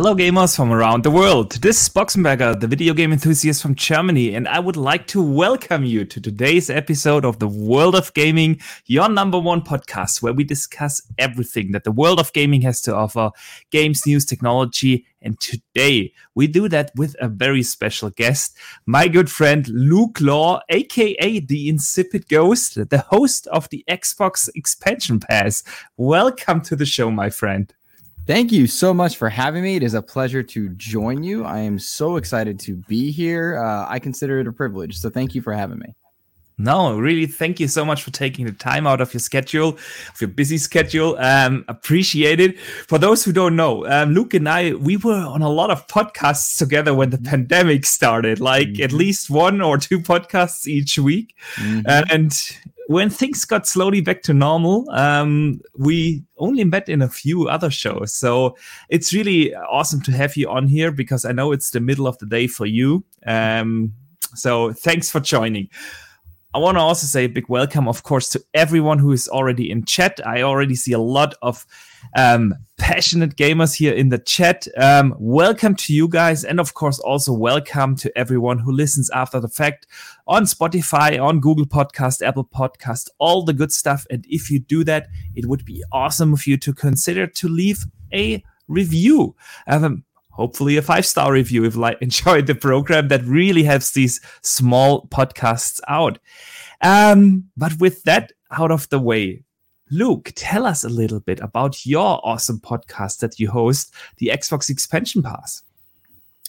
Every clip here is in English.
Hello, gamers from around the world. This is Boxenberger, the video game enthusiast from Germany, and I would like to welcome you to today's episode of the World of Gaming, your number one podcast, where we discuss everything that the world of gaming has to offer games, news, technology. And today we do that with a very special guest, my good friend Luke Lohr, aka the Insipid Ghost, the host of the Xbox Expansion Pass. Welcome to the show, my friend. Thank you so much for having me. It is a pleasure to join you. I am so excited to be here. Uh, I consider it a privilege. So thank you for having me. No, really, thank you so much for taking the time out of your schedule, of your busy schedule. Um, appreciate it. For those who don't know, um, Luke and I, we were on a lot of podcasts together when the mm-hmm. pandemic started, like mm-hmm. at least one or two podcasts each week. Mm-hmm. And when things got slowly back to normal, um, we only met in a few other shows. So it's really awesome to have you on here because I know it's the middle of the day for you. Um, so thanks for joining. I want to also say a big welcome, of course, to everyone who is already in chat. I already see a lot of um, passionate gamers here in the chat. Um, welcome to you guys. And of course, also welcome to everyone who listens after the fact on Spotify, on Google Podcast, Apple Podcast, all the good stuff. And if you do that, it would be awesome of you to consider to leave a review. Um, hopefully a five star review if like enjoyed the program that really helps these small podcasts out. Um, but with that out of the way luke tell us a little bit about your awesome podcast that you host the xbox expansion pass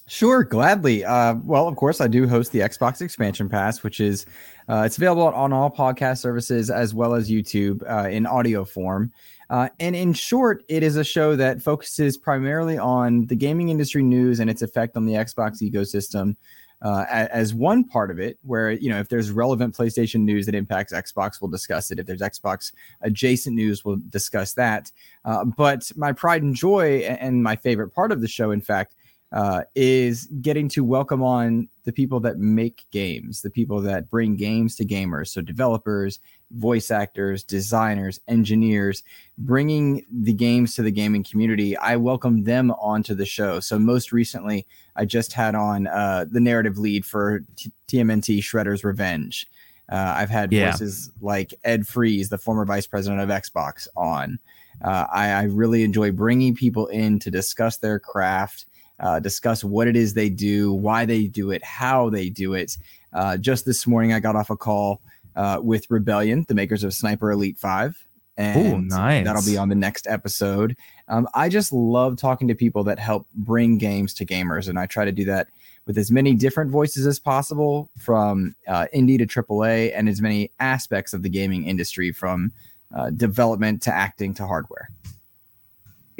Sure, gladly. Uh, well, of course, I do host the Xbox Expansion Pass, which is uh, it's available on all podcast services as well as YouTube uh, in audio form. Uh, and in short, it is a show that focuses primarily on the gaming industry news and its effect on the Xbox ecosystem. Uh, as one part of it, where you know if there's relevant PlayStation news that impacts Xbox, we'll discuss it. If there's Xbox adjacent news, we'll discuss that. Uh, but my pride and joy, and my favorite part of the show, in fact, uh, is getting to welcome on the people that make games, the people that bring games to gamers. So, developers, voice actors, designers, engineers, bringing the games to the gaming community. I welcome them onto the show. So, most recently, I just had on uh, the narrative lead for T- TMNT Shredder's Revenge. Uh, I've had yeah. voices like Ed Fries, the former vice president of Xbox, on. Uh, I, I really enjoy bringing people in to discuss their craft uh, discuss what it is they do, why they do it, how they do it. Uh, just this morning, I got off a call uh, with Rebellion, the makers of Sniper Elite 5. And Ooh, nice. that'll be on the next episode. Um, I just love talking to people that help bring games to gamers. And I try to do that with as many different voices as possible from uh, indie to AAA and as many aspects of the gaming industry from uh, development to acting to hardware.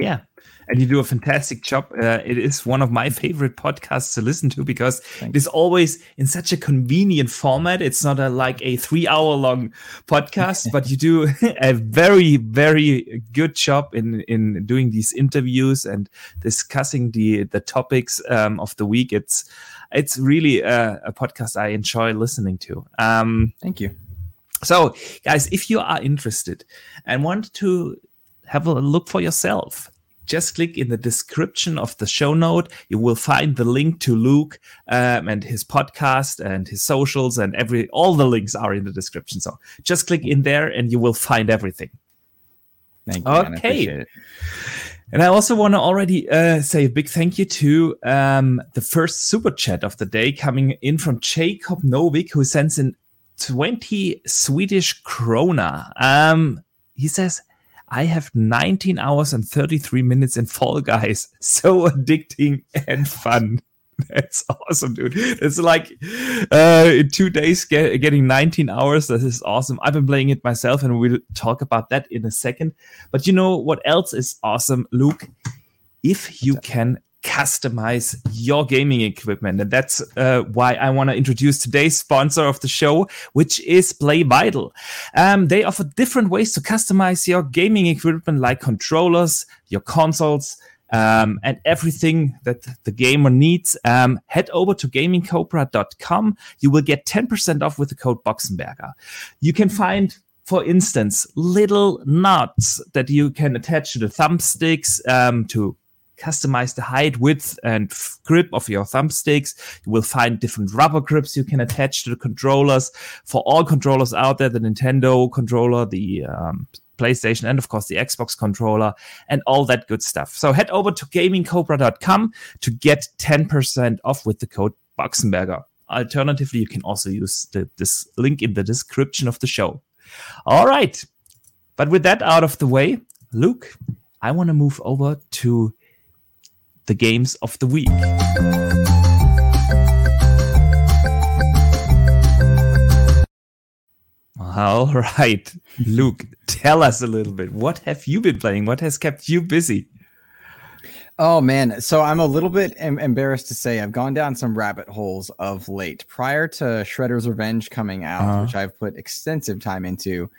Yeah, and you do a fantastic job. Uh, it is one of my favorite podcasts to listen to because Thanks. it is always in such a convenient format. It's not a, like a three hour long podcast, but you do a very, very good job in, in doing these interviews and discussing the, the topics um, of the week. It's, it's really a, a podcast I enjoy listening to. Um, Thank you. So, guys, if you are interested and want to have a look for yourself. Just click in the description of the show note. You will find the link to Luke um, and his podcast and his socials and every all the links are in the description. So just click in there and you will find everything. Thank you. Okay. And I also want to already uh, say a big thank you to um, the first super chat of the day coming in from Jacob Novik, who sends in 20 Swedish krona. Um, he says, I have 19 hours and 33 minutes in Fall Guys. So addicting and fun. That's awesome, dude. It's like uh, in two days get, getting 19 hours. This is awesome. I've been playing it myself, and we'll talk about that in a second. But you know what else is awesome, Luke? If you can customize your gaming equipment. And that's uh, why I want to introduce today's sponsor of the show, which is PlayVital. Um, they offer different ways to customize your gaming equipment, like controllers, your consoles. Um, and everything that the gamer needs, um, head over to gamingcobra.com. You will get 10% off with the code Boxenberger. You can find for instance, little nuts that you can attach to the thumbsticks um, to customize the height, width, and grip of your thumbsticks. You will find different rubber grips you can attach to the controllers. For all controllers out there, the Nintendo controller, the um, PlayStation, and of course the Xbox controller, and all that good stuff. So head over to gamingcobra.com to get 10% off with the code Boxenberger. Alternatively, you can also use the, this link in the description of the show. All right. But with that out of the way, Luke, I want to move over to the games of the week. All right, Luke, tell us a little bit. What have you been playing? What has kept you busy? Oh man, so I'm a little bit em- embarrassed to say I've gone down some rabbit holes of late. Prior to Shredder's Revenge coming out, Uh-huh. which I've put extensive time into,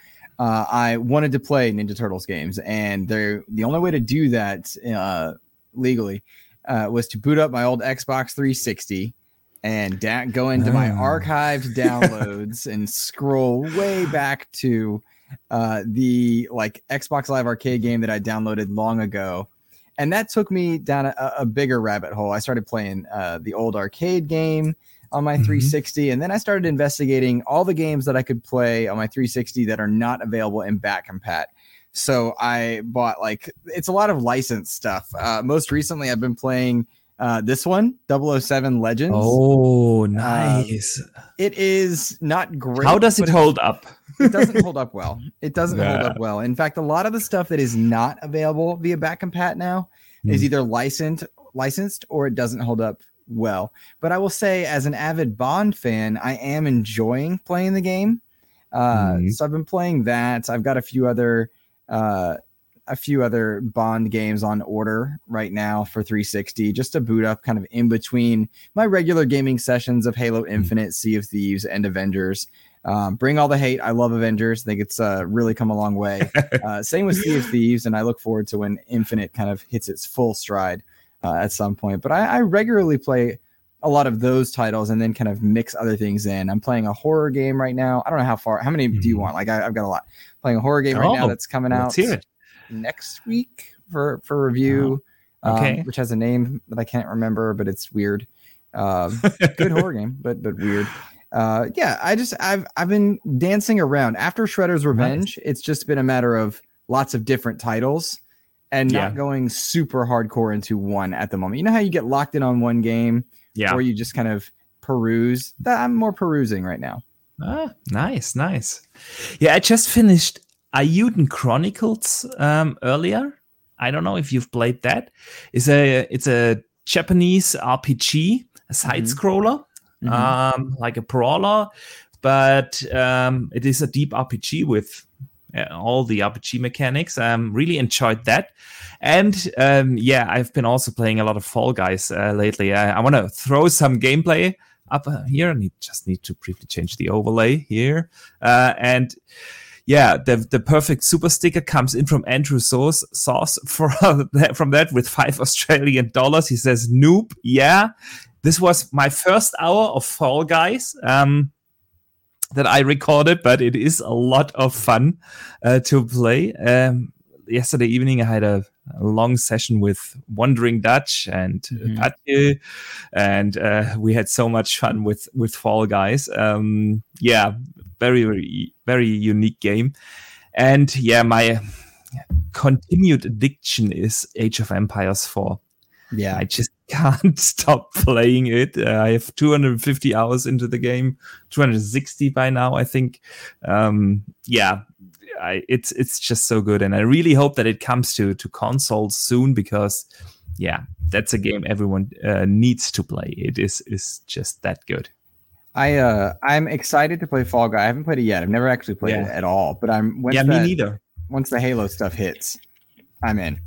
uh, I wanted to play Ninja Turtles games, and they're the only way to do that uh, legally uh, was to boot up my old Xbox 360 and da- go into my Ah. archived downloads and scroll way back to uh, the like Xbox Live Arcade game that I downloaded long ago and that took me down a, a bigger rabbit hole. I started playing uh, the old arcade game on my Mhm. 360, and then I started investigating all the games that I could play on my 360 that are not available in back compat. So I bought like it's a lot of licensed stuff. Uh, most recently, I've been playing uh, this one, 007 Legends. Oh, nice. It is not great. How does it hold up? it doesn't hold up well. It doesn't hold up well. In fact, a lot of the stuff that is not available via back compat now is Hmm. either licensed licensed or it doesn't hold up well. But I will say, as an avid Bond fan, I am enjoying playing the game. Uh, Mhm. So I've been playing that. I've got a few other uh, a few other Bond games on order right now for 360, just to boot up kind of in between my regular gaming sessions of Halo Infinite, Sea of Thieves, and Avengers. Um, bring all the hate. I love Avengers. I think it's uh, really come a long way. Uh, same with Sea of Thieves, and I look forward to when Infinite kind of hits its full stride uh, at some point. But I, I regularly play a lot of those titles and then kind of mix other things in. I'm playing a horror game right now. I don't know how far. How many do you Mhm. want? Like I, I've got a lot. Playing a horror game right now Oh, that's coming out Let's hear it. next week for for review. um, Okay. which has a name that I can't remember, but it's weird. Um, good horror game, but but weird. Uh, yeah, I just I've I've been dancing around after Shredder's Revenge. It's just been a matter of lots of different titles and not going super hardcore into one at the moment. You know how you get locked in on one game, Yeah. or you just kind of peruse. That I'm more perusing right now. Ah, nice, nice. Yeah, I just finished Eiyuden Chronicles um, earlier. I don't know if you've played that. It's a it's a Japanese RPG, a side scroller, Mhm. um, like a brawler, but um, it is a deep RPG with all the RPG mechanics. Um, really enjoyed that, and um, yeah, I've been also playing a lot of Fall Guys uh, lately. I, I want to throw some gameplay up uh, here. I need, just need to briefly change the overlay here, uh, and yeah, the the perfect super sticker comes in from Andrew Sauce Sauce for that, from that with five Australian dollars. He says, "Noob, yeah." This was my first hour of Fall Guys um, that I recorded, but it is a lot of fun uh, to play. Um, yesterday evening, I had a, a long session with Wandering Dutch and Patje, and uh, we had so much fun with with Fall Guys. Um, yeah, very very very unique game, and yeah, my continued addiction is Age of Empires 4. Yeah, I just can't stop playing it. Uh, I have 250 hours into the game, 260 by now, I think. Um, yeah, I, it's it's just so good, and I really hope that it comes to to consoles soon because, yeah, that's a game everyone uh, needs to play. It is is just that good. I uh I'm excited to play Fall Guy. I haven't played it yet. I've never actually played Yeah. it at all. But I'm once yeah, that- me neither. once the Halo stuff hits, I'm in.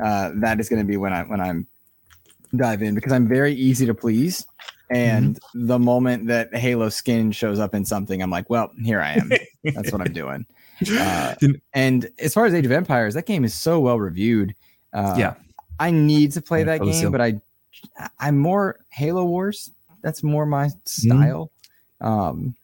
Uh, that is going to be when I when I'm dive in because I'm very easy to please, and Mm-hmm. the moment that Halo skin shows up in something, I'm like, well, here I am. That's what I'm doing. Uh, and as far as Age of Empires, that game is so well reviewed. Uh, Yeah. I need to play Yeah, that game, but I I'm more Halo Wars. That's more my Mm-hmm. style. Um,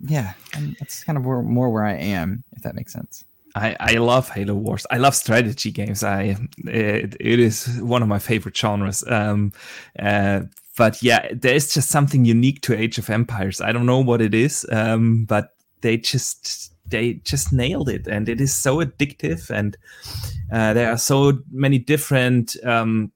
yeah, and that's kind of where, more where I am, if that makes sense. I, I love Halo Wars. I love strategy games. I it, it is one of my favorite genres. Um, uh, but yeah, there is just something unique to Age of Empires. I don't know what it is, um, but they just they just nailed it, and it is so addictive. And uh, there are so many different um,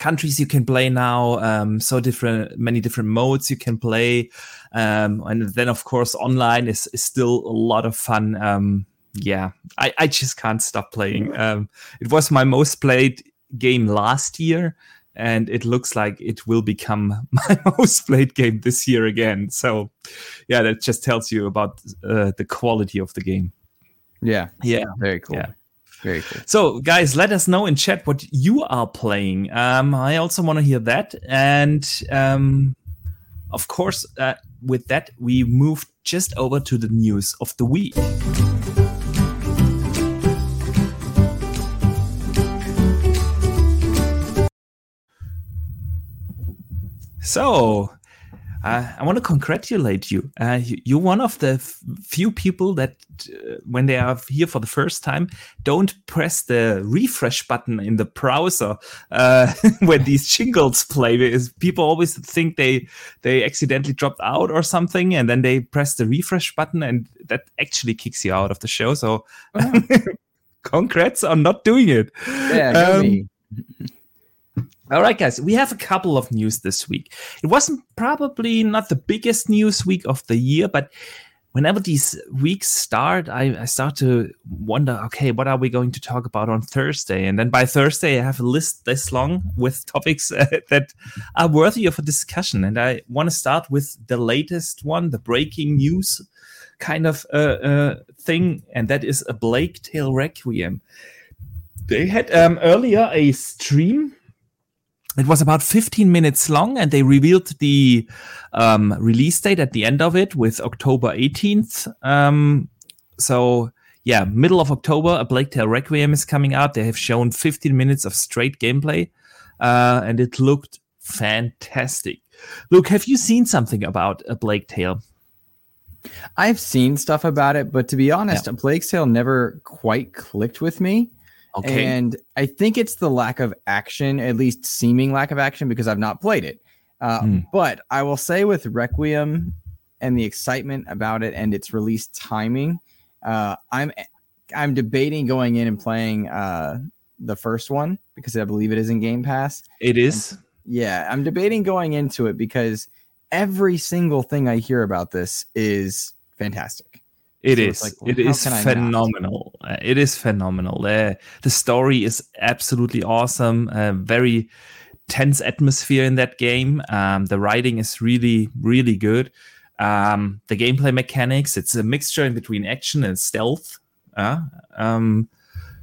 countries you can play now um, so different many different modes you can play um, and then of course online is, is still a lot of fun um, yeah I, I just can't stop playing um, it was my most played game last year and it looks like it will become my most played game this year again so yeah that just tells you about uh, the quality of the game yeah yeah very cool yeah very cool. So, guys, let us know in chat what you are playing. Um, I also want to hear that. And um, of course, uh, with that, we move just over to the news of the week. So, uh, I want to congratulate you. Uh, you're one of the few people that, uh, when they are here for the first time, don't press the refresh button in the browser uh, when these jingles play. Because people always think they they accidentally dropped out or something, and then they press the refresh button, and that actually kicks you out of the show. So, oh. congrats on not doing it. Yeah, um, all right, guys, we have a couple of news this week. It wasn't probably not the biggest news week of the year, but whenever these weeks start, I, I, start to wonder, okay, what are we going to talk about on Thursday? And then by Thursday, I have a list this long with topics uh, that are worthy of a discussion. And I want to start with the latest one, the breaking news kind of uh, uh, thing, and that is a Plague Tale Requiem. They had um, earlier a stream it was about 15 minutes long, and they revealed the um, release date at the end of it with October 18th. Um, so, yeah, middle of October, a Plague Tale Requiem is coming out. They have shown 15 minutes of straight gameplay, uh, and it looked fantastic. Luke, have you seen something about a Plague Tale? I've seen stuff about it, but to be honest, yeah. a Plague Tale never quite clicked with me. Okay. And I think it's the lack of action, at least seeming lack of action, because I've not played it. Uh, mm. But I will say with Requiem and the excitement about it and its release timing, uh, I'm I'm debating going in and playing uh, the first one because I believe it is in Game Pass. It is. And, yeah, I'm debating going into it because every single thing I hear about this is fantastic. It so is. Like, well, it is phenomenal. Uh, it is phenomenal. Uh, the story is absolutely awesome. Uh, very tense atmosphere in that game. Um, the writing is really, really good. Um, the gameplay mechanics, it's a mixture in between action and stealth. Uh, um,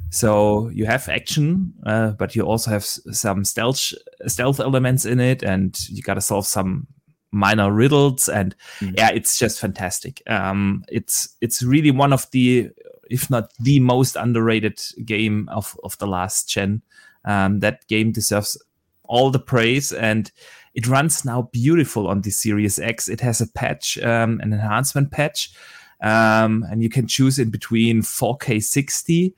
so you have action, uh, but you also have some stealth stealth elements in it, and you got to solve some minor riddles and mm-hmm. yeah it's just fantastic. Um, it's it's really one of the if not the most underrated game of of the last gen. Um, that game deserves all the praise and it runs now beautiful on the series x. It has a patch um, an enhancement patch um, and you can choose in between 4k 60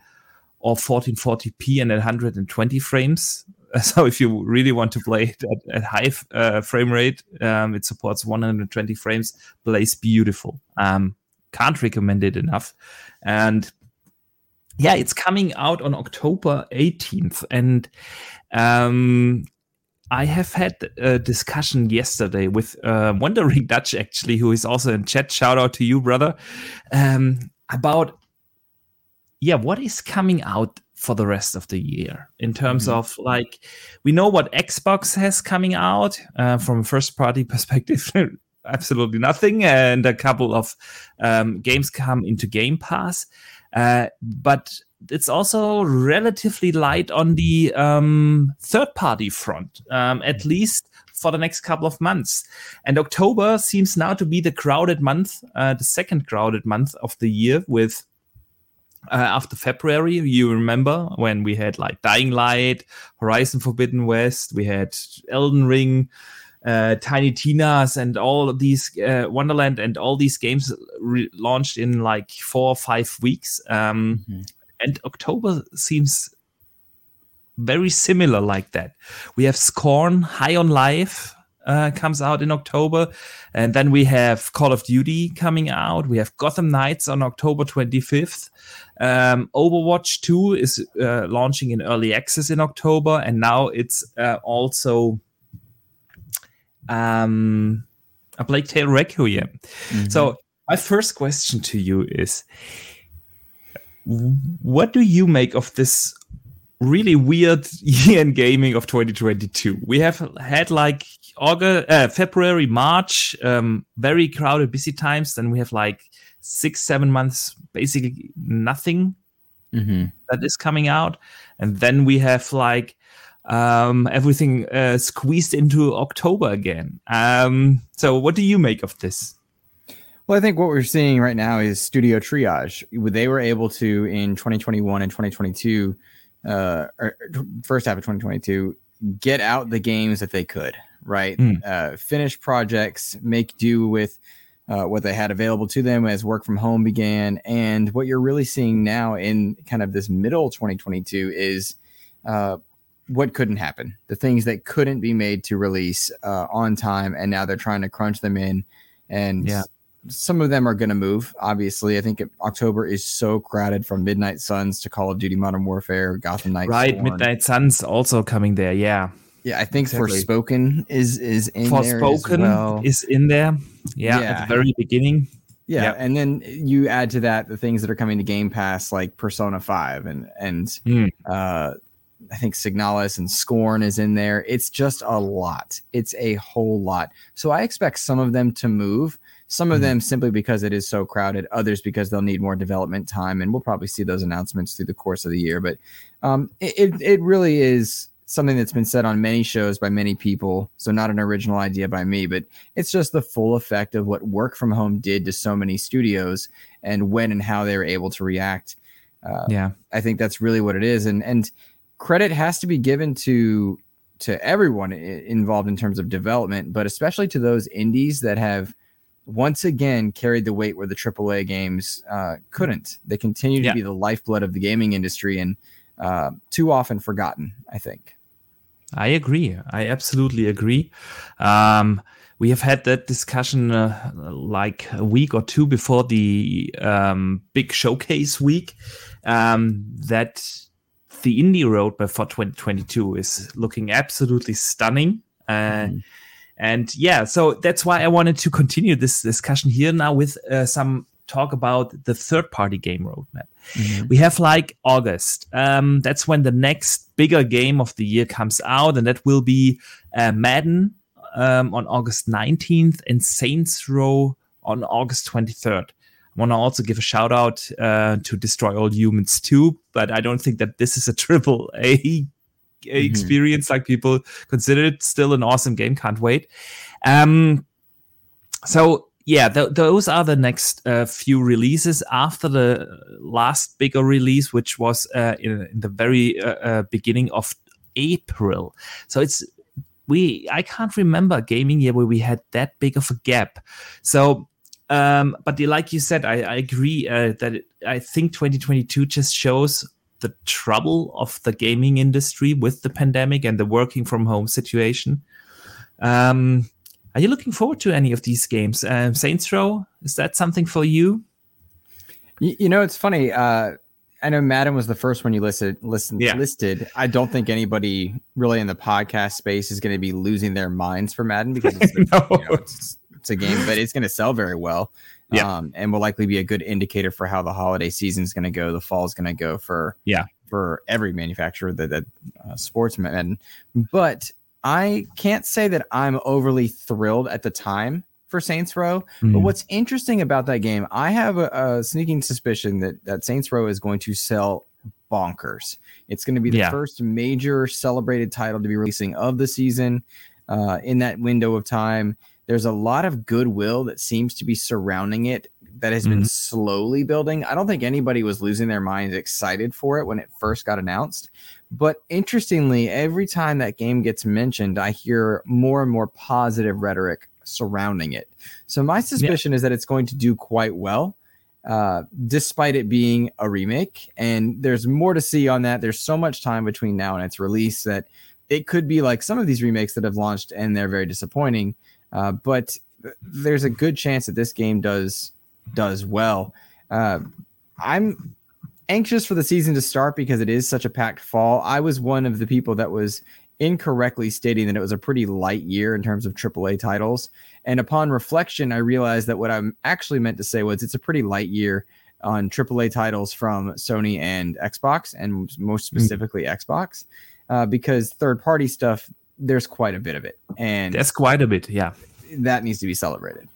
or 1440p and 120 frames so if you really want to play it at, at high uh, frame rate, um, it supports 120 frames. Plays beautiful. Um, can't recommend it enough. And yeah, it's coming out on October 18th, and um, I have had a discussion yesterday with uh, Wandering Dutch, actually, who is also in chat. Shout out to you, brother, um, about yeah, what is coming out for the rest of the year in terms mm-hmm. of like we know what xbox has coming out uh, from a first party perspective absolutely nothing and a couple of um, games come into game pass uh, but it's also relatively light on the um, third party front um, at mm-hmm. least for the next couple of months and october seems now to be the crowded month uh, the second crowded month of the year with uh, after February. You remember when we had like Dying Light, Horizon Forbidden West, we had Elden Ring, uh, Tiny Tina's and all of these uh, Wonderland and all these games re- launched in like four or five weeks. Um, mm-hmm. And October seems very similar like that. We have Scorn High on Life uh, comes out in October. And then we have Call of Duty coming out. We have Gotham Knights on October 25th. Um, Overwatch 2 is uh, launching in early access in October. And now it's uh, also um, a Plague Tale Requiem. Mm-hmm. So, my first question to you is what do you make of this really weird year in gaming of 2022. We have had like August, uh, February, March, um, very crowded, busy times. Then we have like six, seven months, basically nothing mm-hmm. that is coming out, and then we have like um, everything uh, squeezed into October again. Um, so, what do you make of this? Well, I think what we're seeing right now is studio triage. They were able to in 2021 and 2022 uh, first half of 2022 get out the games that they could, right? Mm. Uh, finish projects, make do with uh, what they had available to them as work from home began. And what you're really seeing now in kind of this middle 2022 is uh, what couldn't happen, the things that couldn't be made to release uh, on time. And now they're trying to crunch them in and yeah some of them are going to move. Obviously, I think October is so crowded from Midnight Suns to Call of Duty Modern Warfare, Gotham Knights. Right. Midnight Suns also coming there. Yeah, yeah. I think exactly. Forspoken is is in Forspoken there well. is in there. Yeah, yeah, at the very beginning. Yeah, yep. and then you add to that the things that are coming to Game Pass, like Persona Five, and and mm. uh, I think Signalis and Scorn is in there. It's just a lot. It's a whole lot. So I expect some of them to move some of mm-hmm. them simply because it is so crowded, others because they'll need more development time, and we'll probably see those announcements through the course of the year. But um, it it really is something that's been said on many shows by many people. So not an original idea by me, but it's just the full effect of what work from home did to so many studios and when and how they were able to react. Uh, yeah, I think that's really what it is, and and credit has to be given to to everyone involved in terms of development, but especially to those indies that have once again carried the weight where the AAA games uh, couldn't. They continue to yeah. be the lifeblood of the gaming industry and uh, too often forgotten, I think. I agree. I absolutely agree. Um, we have had that discussion uh, like a week or two before the um, big showcase week um, that the indie roadmap for 2022 is looking absolutely stunning. Uh, mm. And yeah, so that's why I wanted to continue this discussion here now with uh, some talk about the third party game roadmap. Mm-hmm. We have like August. Um, that's when the next bigger game of the year comes out, and that will be uh, Madden um, on August 19th and Saints Row on August 23rd. I want to also give a shout out uh, to Destroy All Humans 2, but I don't think that this is a triple A mm-hmm. experience like people consider it still an awesome game can't wait um so yeah th- those are the next uh, few releases. After the last bigger release which was uh, in, in, the very uh, uh beginning of april. So it's we i can't remember a gaming year where we had that big of a gap. So um, but like you said, I, I agree uh, that it, I think 2022 just shows the trouble of the gaming industry with the pandemic and the working from home situation. Um, are you looking forward to any of these games? Um, Saints Row, is that something for you? You, you know, it's funny. Uh, I know Madden was the first one you listed. Listen, yeah. listed. I don't think anybody really in the podcast space is going to be losing their minds for Madden because it's, the, no. you know, it's, it's a game, but it's going to sell very well yeah. Um, and will likely be a good indicator for how the holiday season is going to go. The fall is going to go for yeah for every manufacturer that that uh, sportsman. But I can't say that I'm overly thrilled at the time for Saints Row. Mm-hmm. But what's interesting about that game, I have a, a, sneaking suspicion that that Saints Row is going to sell bonkers. It's going to be the yeah. first major celebrated title to be releasing of the season uh, in that window of time. There's a lot of goodwill that seems to be surrounding it that has mm-hmm. been slowly building. I don't think anybody was losing their minds excited for it when it first got announced, But interestingly, every time that game gets mentioned, I hear more and more positive rhetoric surrounding it. So my suspicion yeah. is that it's going to do quite well. Uh, despite it being a remake. And there's more to see on that. There's so much time between now and its release that it could be like some of these remakes that have launched and they're very disappointing. Uh, but there's a good chance that this game does does well. Uh, I'm anxious for the season to start because it is such a packed fall. I was one of the people that was incorrectly stating that it was a pretty light year in terms of AAA titles. And upon reflection, I realized that what I'm actually meant to say was it's a pretty light year on AAA titles from Sony and Xbox, and most hmm. specifically mm. Xbox, uh, because third party stuff, there's quite a bit of it. And that's quite a bit, yeah. That needs to be celebrated.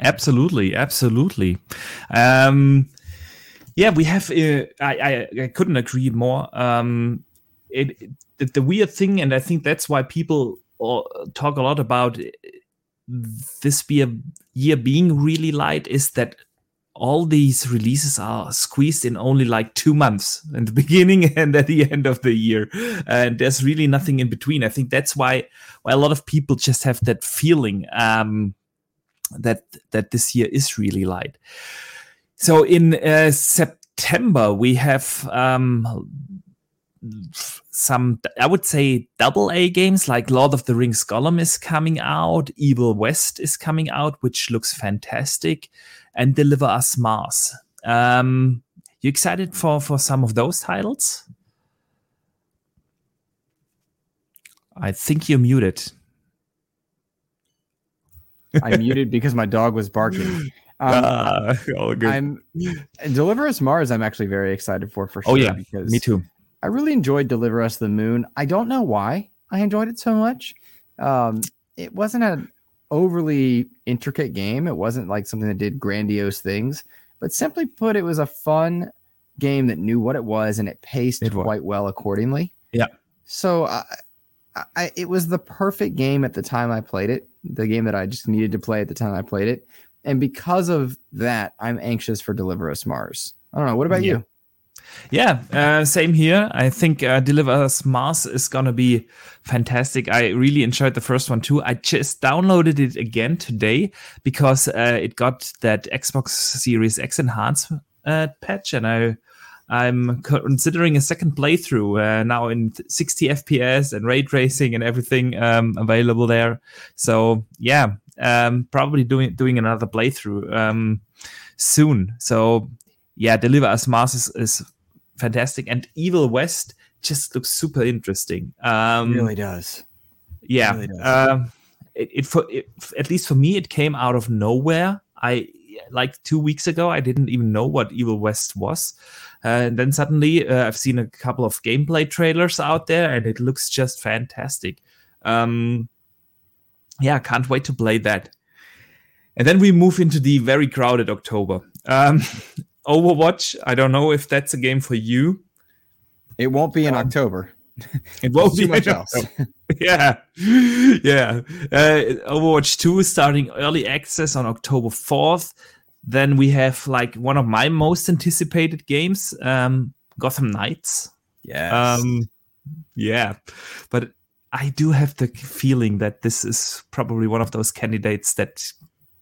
Absolutely, absolutely. Um, yeah, we have. Uh, I, I, I couldn't agree more. Um, it, the, the weird thing, and I think that's why people uh, talk a lot about this be a year being really light, is that all these releases are squeezed in only like two months in the beginning and at the end of the year and there's really nothing in between i think that's why why a lot of people just have that feeling um, that that this year is really light so in uh, september we have um, some i would say double a games like lord of the rings gollum is coming out evil west is coming out which looks fantastic and deliver us mars. Um you excited for for some of those titles? I think you're muted. I muted because my dog was barking um, uh, I'm Deliver Us Mars. I'm actually very excited for for oh, sure. Oh yeah, because me too. I really enjoyed Deliver Us the Moon. I don't know why I enjoyed it so much. Um, it wasn't an overly intricate game. It wasn't like something that did grandiose things, but simply put, it was a fun game that knew what it was and it paced it quite well accordingly. Yeah. So I, I, it was the perfect game at the time I played it. The game that I just needed to play at the time I played it, and because of that, I'm anxious for Deliver Us Mars. I don't know. What about yeah. you? Yeah, uh, same here. I think uh, Deliver Us Mars is gonna be fantastic. I really enjoyed the first one too. I just downloaded it again today because uh, it got that Xbox Series X enhanced uh, patch, and I I'm considering a second playthrough uh, now in 60 FPS and ray tracing and everything um, available there. So yeah, um, probably doing doing another playthrough um, soon. So yeah, Deliver Us Mars is, is fantastic, and Evil West just looks super interesting. Um, it really does. Yeah. It really does. Um, it, it, for it, at least for me, it came out of nowhere. I like two weeks ago, I didn't even know what Evil West was. Uh, and then suddenly, uh, I've seen a couple of gameplay trailers out there, and it looks just fantastic. Um, yeah, can't wait to play that. And then we move into the very crowded October. Um, Overwatch. I don't know if that's a game for you. It won't be in um, October. It won't be much else. yeah, yeah. Uh, Overwatch Two is starting early access on October fourth. Then we have like one of my most anticipated games, um, Gotham Knights. Yeah. Um, yeah, but I do have the feeling that this is probably one of those candidates that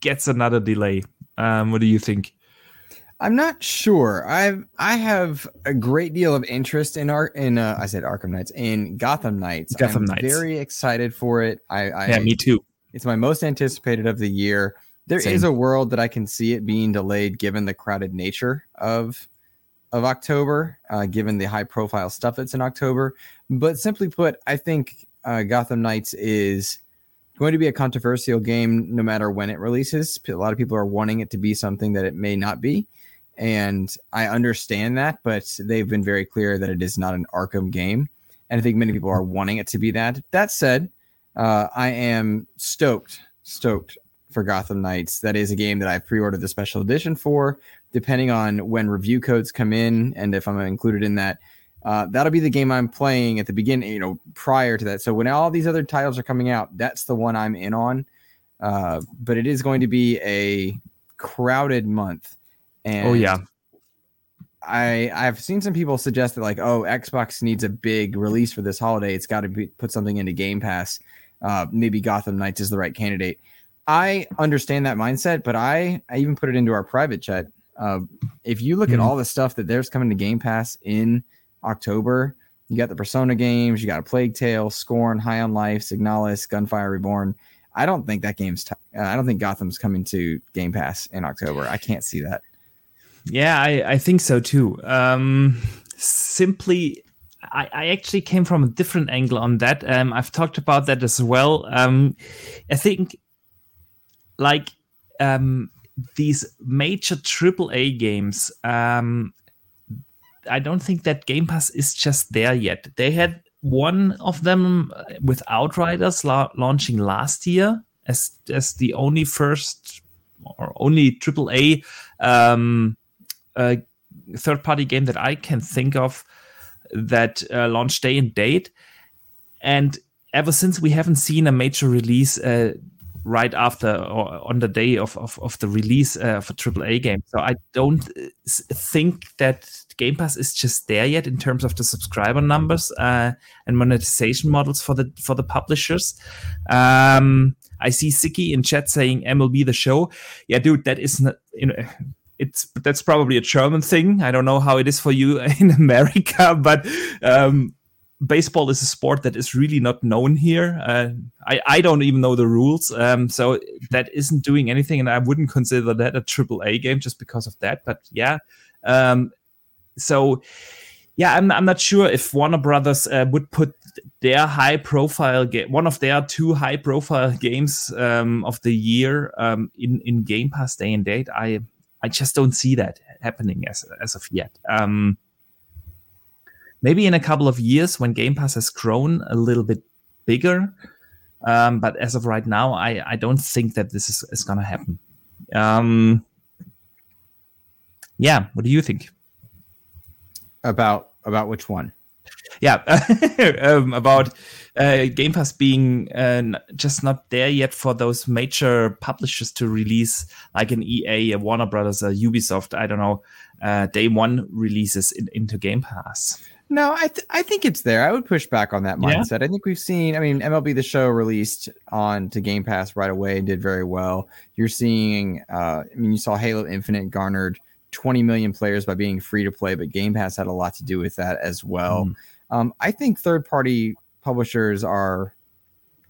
gets another delay. Um, what do you think? I'm not sure. I've I have a great deal of interest in art in uh, I said Arkham Knights in Gotham Knights. Gotham I'm Knights. Very excited for it. I, I yeah, me too. It's my most anticipated of the year. There Same. is a world that I can see it being delayed given the crowded nature of of October, uh, given the high profile stuff that's in October. But simply put, I think uh, Gotham Knights is going to be a controversial game no matter when it releases. A lot of people are wanting it to be something that it may not be. And I understand that, but they've been very clear that it is not an Arkham game. And I think many people are wanting it to be that. That said, uh, I am stoked, stoked for Gotham Knights. That is a game that I've pre ordered the special edition for. Depending on when review codes come in and if I'm included in that, uh, that'll be the game I'm playing at the beginning, you know, prior to that. So when all these other titles are coming out, that's the one I'm in on. Uh, but it is going to be a crowded month. And oh yeah. I I've seen some people suggest that like, oh, Xbox needs a big release for this holiday. It's got to be put something into Game Pass. Uh, maybe Gotham Knights is the right candidate. I understand that mindset, but I I even put it into our private chat. Uh, if you look mm-hmm. at all the stuff that there's coming to Game Pass in October, you got the Persona games, you got a Plague Tale, Scorn, High on Life, Signalis, Gunfire Reborn. I don't think that game's. T- uh, I don't think Gotham's coming to Game Pass in October. I can't see that. Yeah, I, I think so too. Um, simply, I, I, actually came from a different angle on that. Um, I've talked about that as well. Um, I think, like, um, these major AAA games, um, I don't think that Game Pass is just there yet. They had one of them with Outriders la- launching last year as as the only first or only AAA um, uh, third party game that I can think of that uh, launched day and date. And ever since, we haven't seen a major release uh, right after or on the day of, of, of the release uh, of a AAA game. So I don't uh, think that Game Pass is just there yet in terms of the subscriber numbers uh, and monetization models for the for the publishers. Um, I see Siki in chat saying MLB the show. Yeah, dude, that is not you know it's that's probably a German thing. I don't know how it is for you in America, but um, baseball is a sport that is really not known here. Uh, I I don't even know the rules, um, so that isn't doing anything, and I wouldn't consider that a triple A game just because of that. But yeah, um, so yeah, I'm I'm not sure if Warner Brothers uh, would put their high profile game, one of their two high profile games um, of the year um, in in Game Pass day and date. I I just don't see that happening as as of yet. Um, maybe in a couple of years when Game Pass has grown a little bit bigger, um, but as of right now, I I don't think that this is, is going to happen. Um, yeah, what do you think about about which one? Yeah, um, about uh, Game Pass being uh, just not there yet for those major publishers to release, like an EA, a Warner Brothers, a Ubisoft. I don't know, uh, day one releases in, into Game Pass. No, I th- I think it's there. I would push back on that mindset. Yeah. I think we've seen. I mean, MLB the Show released on to Game Pass right away and did very well. You're seeing. Uh, I mean, you saw Halo Infinite garnered 20 million players by being free to play, but Game Pass had a lot to do with that as well. Mm. Um, I think third party publishers are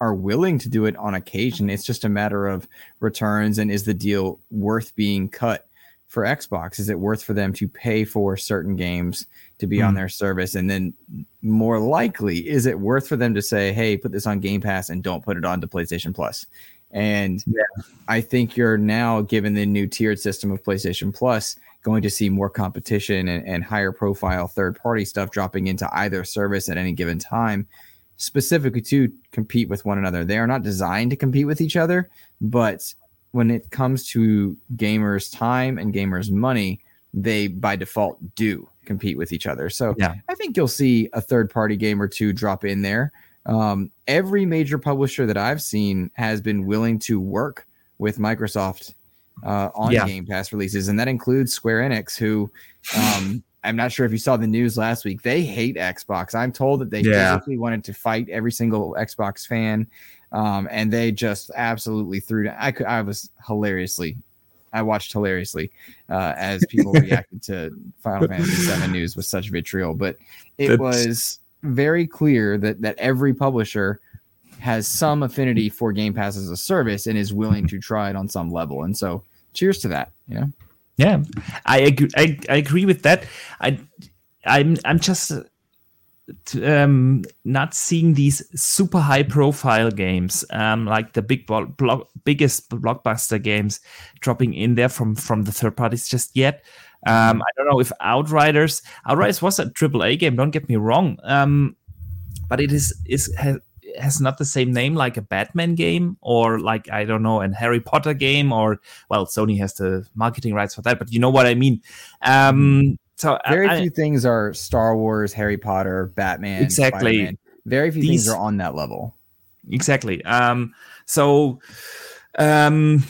are willing to do it on occasion. It's just a matter of returns and is the deal worth being cut for Xbox? Is it worth for them to pay for certain games to be mm. on hmm. their service? And then more likely, is it worth for them to say, hey, put this on Game Pass and don't put it on to PlayStation Plus? And yeah. I think you're now, given the new tiered system of PlayStation Plus, going to see more competition and, and higher profile third party stuff dropping into either service at any given time, specifically to compete with one another. They are not designed to compete with each other, but when it comes to gamers' time and gamers' money, they by default do compete with each other. So yeah. I think you'll see a third party game or two drop in there. Um, every major publisher that I've seen has been willing to work with Microsoft uh, on yeah. Game Pass releases, and that includes Square Enix, who um, I'm not sure if you saw the news last week. They hate Xbox. I'm told that they yeah. physically wanted to fight every single Xbox fan, um, and they just absolutely threw. I could. I was hilariously. I watched hilariously uh, as people reacted to Final Fantasy VII news with such vitriol, but it That's... was very clear that that every publisher has some affinity for Game Pass as a service and is willing to try it on some level. And so, cheers to that. You know. Yeah, I agree. I, I agree with that. I I'm I'm just um, not seeing these super high profile games um, like the big blo- biggest blockbuster games dropping in there from from the third parties just yet. Um, I don't know if Outriders Outriders was a triple A game. Don't get me wrong, um, but it is is has, has not the same name like a Batman game or like I don't know an Harry Potter game or well Sony has the marketing rights for that, but you know what I mean. Um. So very I, few things are Star Wars, Harry Potter, Batman. Exactly. Spider-Man. Very few These, things are on that level. Exactly. Um, so um,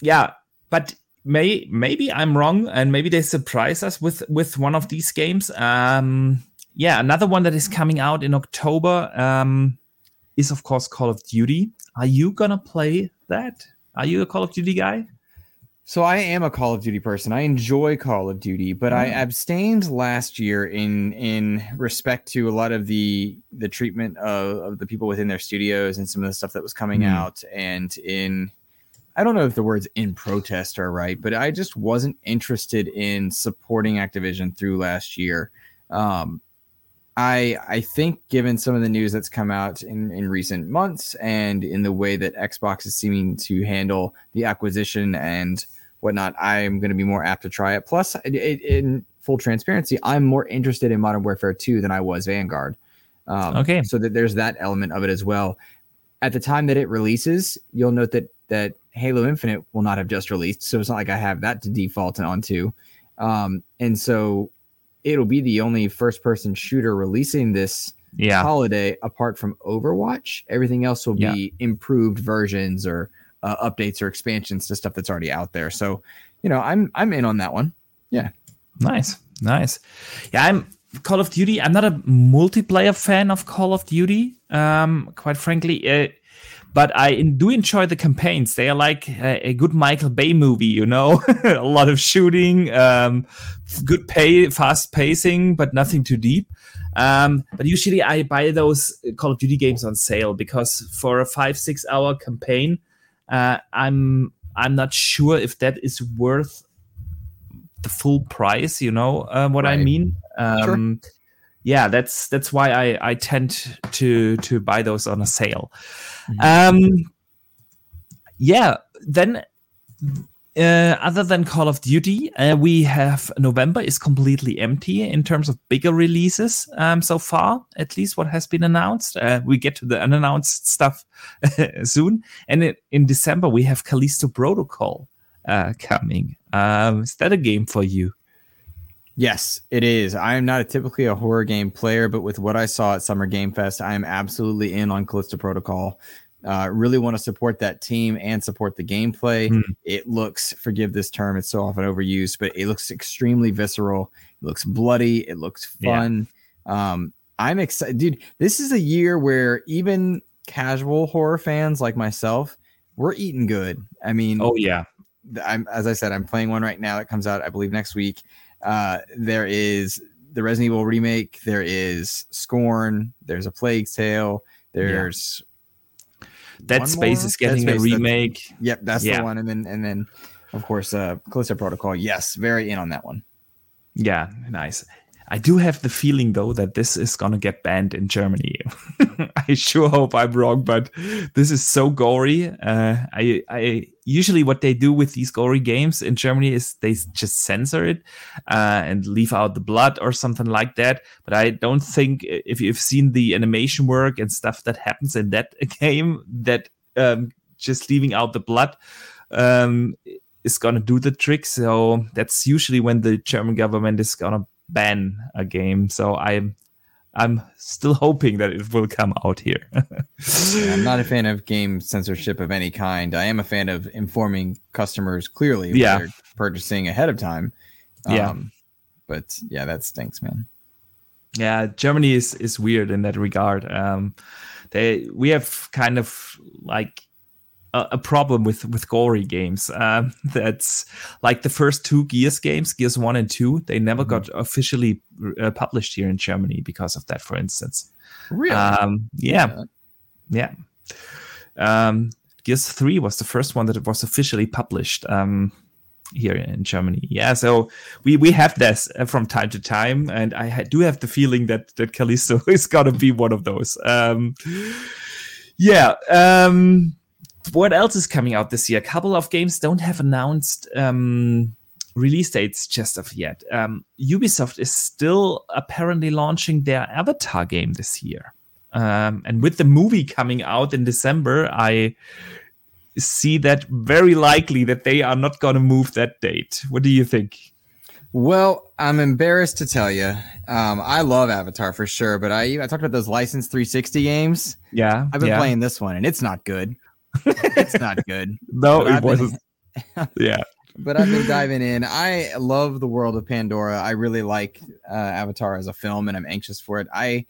yeah, but may maybe I'm wrong, and maybe they surprise us with with one of these games. Um, yeah, another one that is coming out in October um, is of course Call of Duty. Are you gonna play that? Are you a Call of Duty guy? So I am a Call of Duty person. I enjoy Call of Duty, but mm. I abstained last year in in respect to a lot of the the treatment of, of the people within their studios and some of the stuff that was coming mm. out and in I don't know if the words in protest are right, but I just wasn't interested in supporting Activision through last year. Um, I I think given some of the news that's come out in, in recent months and in the way that Xbox is seeming to handle the acquisition and whatnot, I'm going to be more apt to try it. Plus, it, it, in full transparency, I'm more interested in Modern Warfare 2 than I was Vanguard. Um, okay. So that there's that element of it as well. At the time that it releases, you'll note that that Halo Infinite will not have just released, so it's not like I have that to default onto. Um, and so it'll be the only first person shooter releasing this yeah. holiday apart from Overwatch. Everything else will yeah. be improved versions or uh, updates or expansions to stuff that's already out there. So, you know, I'm I'm in on that one. Yeah. Nice. Nice. Yeah, I'm Call of Duty. I'm not a multiplayer fan of Call of Duty. Um, quite frankly, uh, but I do enjoy the campaigns. They are like a, a good Michael Bay movie, you know, a lot of shooting, um, good pay, fast pacing, but nothing too deep. Um, but usually I buy those Call of Duty games on sale because for a five six hour campaign, uh, I'm I'm not sure if that is worth the full price. You know uh, what right. I mean? Um, sure. Yeah, that's that's why I I tend to to buy those on a sale. Mm-hmm. Um, yeah, then uh, other than Call of Duty, uh, we have November is completely empty in terms of bigger releases um, so far. At least what has been announced. Uh, we get to the unannounced stuff soon, and it, in December we have Callisto Protocol uh, coming. Um, is that a game for you? Yes, it is. I am not a typically a horror game player, but with what I saw at Summer Game Fest, I am absolutely in on Callisto Protocol. Uh, really want to support that team and support the gameplay. Mm. It looks, forgive this term, it's so often overused, but it looks extremely visceral. It looks bloody. It looks fun. Yeah. Um, I'm excited, dude. This is a year where even casual horror fans like myself, we're eating good. I mean, oh yeah. I'm as I said, I'm playing one right now that comes out, I believe, next week. Uh, there is the Resident Evil remake. There is Scorn. There's a Plague Tale. There's Dead Space more? is getting Space, a remake. That's, yep, that's yeah. the one. And then and then of course uh Callisto Protocol. Yes, very in on that one. Yeah, nice. I do have the feeling though that this is gonna get banned in Germany. I sure hope I'm wrong, but this is so gory. Uh, I, I usually what they do with these gory games in Germany is they just censor it uh, and leave out the blood or something like that. But I don't think if you've seen the animation work and stuff that happens in that game, that um, just leaving out the blood um, is gonna do the trick. So that's usually when the German government is gonna ban a game. So I'm I'm still hoping that it will come out here. yeah, I'm not a fan of game censorship of any kind. I am a fan of informing customers clearly yeah. they're purchasing ahead of time. Yeah. Um, but yeah, that stinks, man. Yeah, Germany is is weird in that regard. Um, they we have kind of like a, problem with with gory games. Um, that's like the first two Gears games, Gears One and Two. They never mm-hmm. got officially uh, published here in Germany because of that. For instance, really, um, yeah, yeah. Um, Gears Three was the first one that was officially published. Um, here in Germany. Yeah, so we we have this uh, from time to time, and I ha- do have the feeling that that Callisto is gonna be one of those. Um, yeah. Um, what else is coming out this year? A couple of games don't have announced um, release dates just of yet. Um, Ubisoft is still apparently launching their Avatar game this year. Um, and with the movie coming out in December, I see that very likely that they are not going to move that date. What do you think? Well, I'm embarrassed to tell you. Um, I love Avatar for sure, but I I talked about those licensed 360 games. Yeah, I've been yeah. playing this one, and it's not good it's not good. no, it wasn't. yeah. but I've been diving in. I love the world of Pandora. I really like uh, Avatar as a film, and I'm anxious for it. I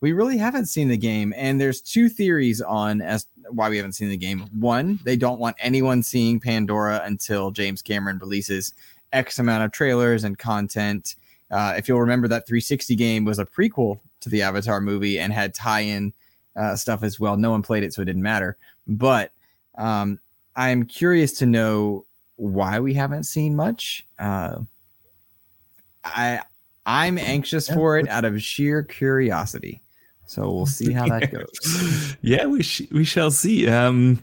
we really haven't seen the game, and there's two theories on as why we haven't seen the game. One, they don't want anyone seeing Pandora until James Cameron releases X amount of trailers and content. Uh, if you'll remember, that 360 game was a prequel to the Avatar movie and had tie-in uh, stuff as well. No one played it, so it didn't matter. But um, I'm curious to know why we haven't seen much. Uh, I I'm anxious for it out of sheer curiosity. So we'll see how that goes. yeah, we sh- we shall see. Um,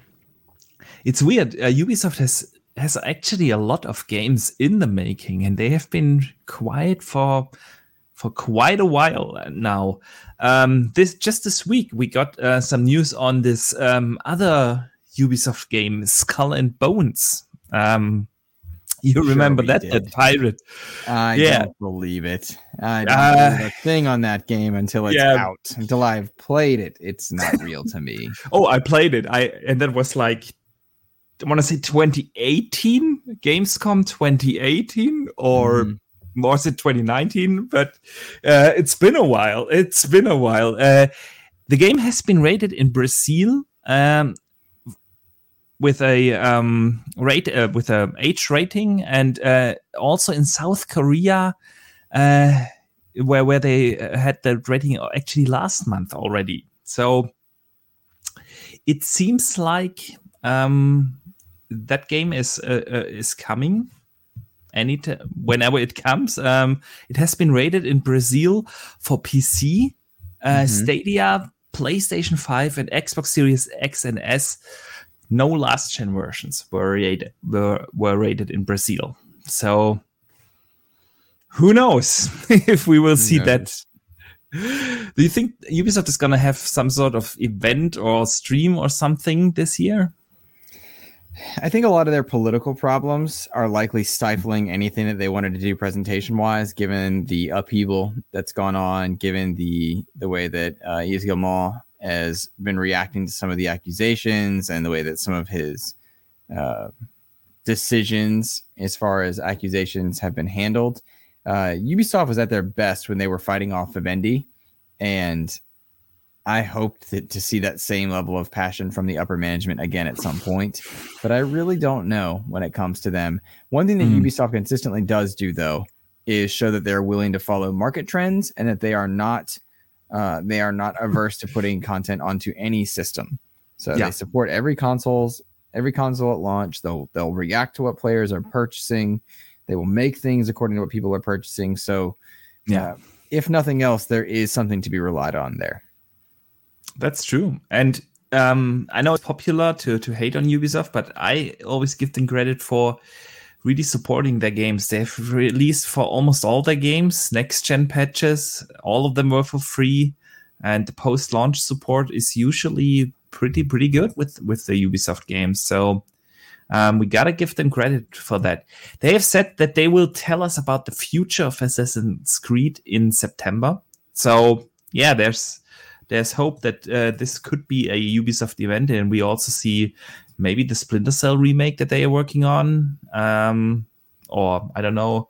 it's weird. Uh, Ubisoft has has actually a lot of games in the making, and they have been quiet for for quite a while now. Um, this just this week we got uh, some news on this um, other Ubisoft game, Skull and Bones. Um, you sure remember that, that pirate? I yeah. don't believe it. I don't uh, believe a thing on that game until it's yeah. out. Until I've played it, it's not real to me. oh, I played it. I and that was like I want to say 2018, Gamescom 2018, or mm. Was it 2019? But uh, it's been a while. It's been a while. Uh, the game has been rated in Brazil um, with a um, rate uh, with a age rating, and uh, also in South Korea, uh, where where they uh, had the rating actually last month already. So it seems like um, that game is is coming. Any t- whenever it comes, um, it has been rated in Brazil for PC, mm-hmm. Stadia, PlayStation Five, and Xbox Series X and S no last gen versions were rated were, were rated in Brazil. So who knows if we will see knows? that. Do you think Ubisoft is gonna have some sort of event or stream or something this year? I think a lot of their political problems are likely stifling anything that they wanted to do presentation wise, given the upheaval that's gone on, given the the way that uh, Yves has been reacting to some of the accusations and the way that some of his uh, decisions as far as accusations have been handled. Uh, Ubisoft was at their best when they were fighting off Vivendi, and I hoped that, to see that same level of passion from the upper management again at some point, but I really don't know when it comes to them. One thing that mm. Ubisoft consistently does do, though, is show that they're willing to follow market trends and that they are not uh, they are not averse to putting content onto any system. So yeah. they support every consoles, every console at launch. They'll they'll react to what players are purchasing. They will make things according to what people are purchasing. So yeah, uh, if nothing else, there is something to be relied on there. That's true. And um, I know it's popular to to hate on Ubisoft, but I always give them credit for really supporting their games. They've released for almost all their games next gen patches. All of them were for free, and the post launch support is usually pretty pretty good with with the Ubisoft games. So um, we gotta give them credit for that. They have said that they will tell us about the future of Assassin's Creed in September. So yeah, there's there's hope that uh, this could be a Ubisoft event, and we also see maybe the Splinter Cell remake that they are working on, um, or I don't know,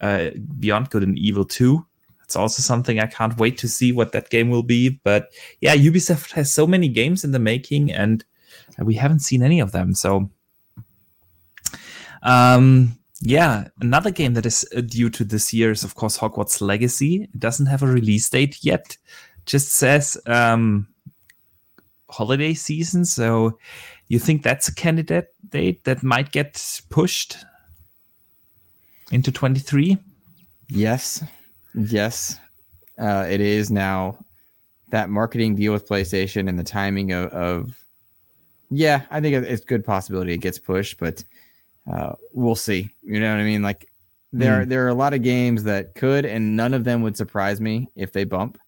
uh, Beyond Good and Evil 2. It's also something I can't wait to see what that game will be. But yeah, Ubisoft has so many games in the making, and we haven't seen any of them. So, um, yeah, another game that is uh, due to this year is, of course, Hogwarts Legacy. It doesn't have a release date yet, just says um, holiday season. So you think that's a candidate date that might get pushed into 23? Yes. Yes. Uh, it is now that marketing deal with PlayStation and the timing of, of yeah, I think it's good possibility it gets pushed, but uh, we'll see. You know what I mean? Like there, mm. there are a lot of games that could, and none of them would surprise me if they bump.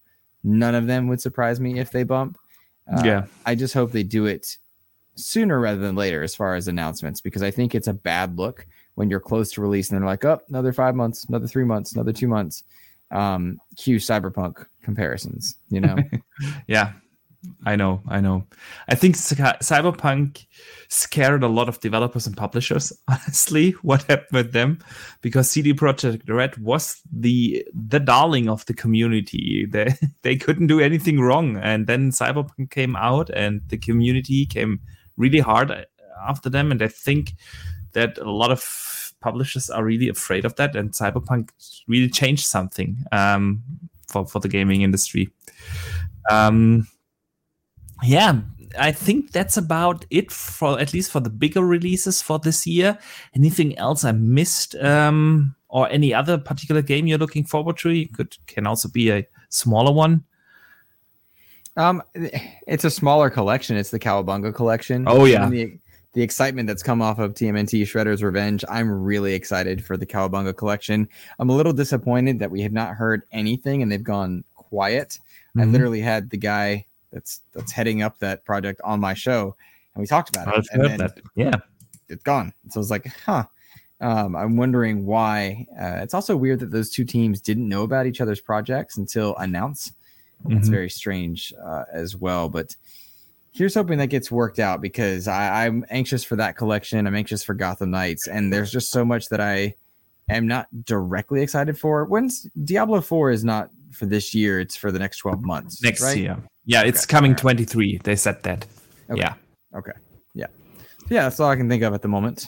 None of them would surprise me if they bump. Uh, yeah, I just hope they do it sooner rather than later as far as announcements because I think it's a bad look when you're close to release and they're like, oh, another five months, another three months, another two months. Um, cue cyberpunk comparisons, you know? yeah. I know, I know. I think Cyberpunk scared a lot of developers and publishers. Honestly, what happened with them? Because CD Projekt Red was the the darling of the community. They they couldn't do anything wrong, and then Cyberpunk came out, and the community came really hard after them. And I think that a lot of publishers are really afraid of that, and Cyberpunk really changed something um, for for the gaming industry. Um, yeah, I think that's about it for at least for the bigger releases for this year. Anything else I missed, um, or any other particular game you're looking forward to? You could can also be a smaller one. Um, it's a smaller collection. It's the Cowabunga collection. Oh yeah. The, the excitement that's come off of TMNT Shredder's Revenge, I'm really excited for the Cowabunga collection. I'm a little disappointed that we have not heard anything and they've gone quiet. Mm-hmm. I literally had the guy that's that's heading up that project on my show, and we talked about it. and then that. Yeah, it's gone. So I was like, huh. Um, I'm wondering why. Uh, it's also weird that those two teams didn't know about each other's projects until announced. It's mm-hmm. very strange uh, as well. But here's hoping that gets worked out because I, I'm anxious for that collection. I'm anxious for Gotham Knights, and there's just so much that I am not directly excited for. When's Diablo 4 is not for this year, it's for the next 12 months. Next right? year. Yeah, it's okay. coming right. 23. They said that. Okay. Yeah. Okay. Yeah. Yeah, that's all I can think of at the moment.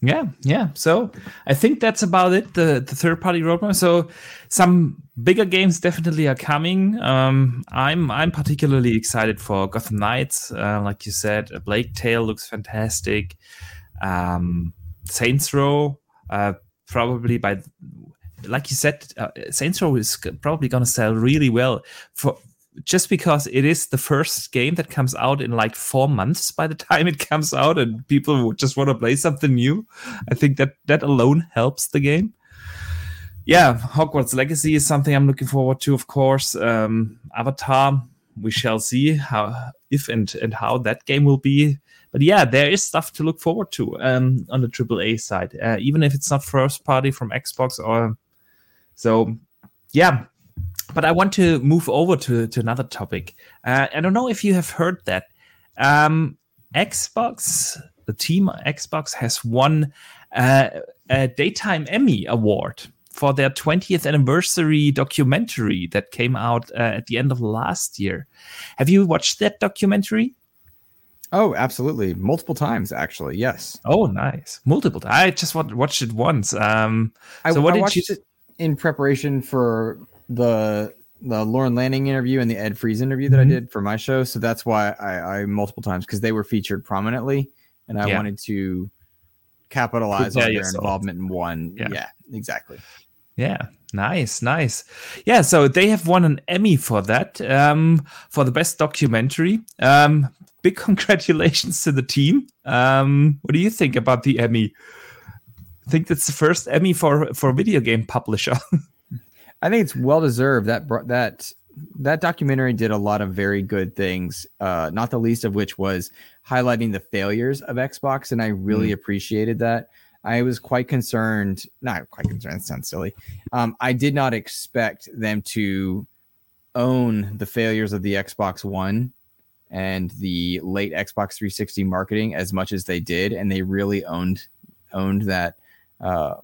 Yeah, yeah. So I think that's about it. The the third party roadmap. So some bigger games definitely are coming. Um, I'm I'm particularly excited for Gotham Knights. Uh, like you said, Plague Tale looks fantastic. Um, Saints Row, uh, probably by like you said, uh, Saints Row is probably going to sell really well for just because it is the first game that comes out in like four months by the time it comes out, and people just want to play something new. I think that that alone helps the game. Yeah, Hogwarts Legacy is something I'm looking forward to, of course. Um, Avatar, we shall see how if and and how that game will be. But yeah, there is stuff to look forward to um, on the AAA side, uh, even if it's not first party from Xbox or so, yeah. But I want to move over to, to another topic. Uh, I don't know if you have heard that. Um, Xbox, the team Xbox has won uh, a Daytime Emmy Award for their 20th anniversary documentary that came out uh, at the end of last year. Have you watched that documentary? Oh, absolutely. Multiple times, actually. Yes. Oh, nice. Multiple. I just watched it once. Um, so I, what I did you? It, in preparation for the the Lorne Lanning interview and the Ed Fries interview that mm-hmm. I did for my show. So that's why I, I multiple times because they were featured prominently, and I yeah. wanted to capitalize on their involvement in one. Yeah. yeah, exactly. Yeah, nice, nice. Yeah, so they have won an Emmy for that, um, for the best documentary. Um, big congratulations to the team. Um, what do you think about the Emmy? I think that's the first Emmy for for video game publisher. I think it's well deserved. That that that documentary did a lot of very good things. Uh, not the least of which was highlighting the failures of Xbox, and I really mm. appreciated that. I was quite concerned. Not quite concerned. That sounds silly. Um, I did not expect them to own the failures of the Xbox One and the late Xbox 360 marketing as much as they did, and they really owned owned that uh,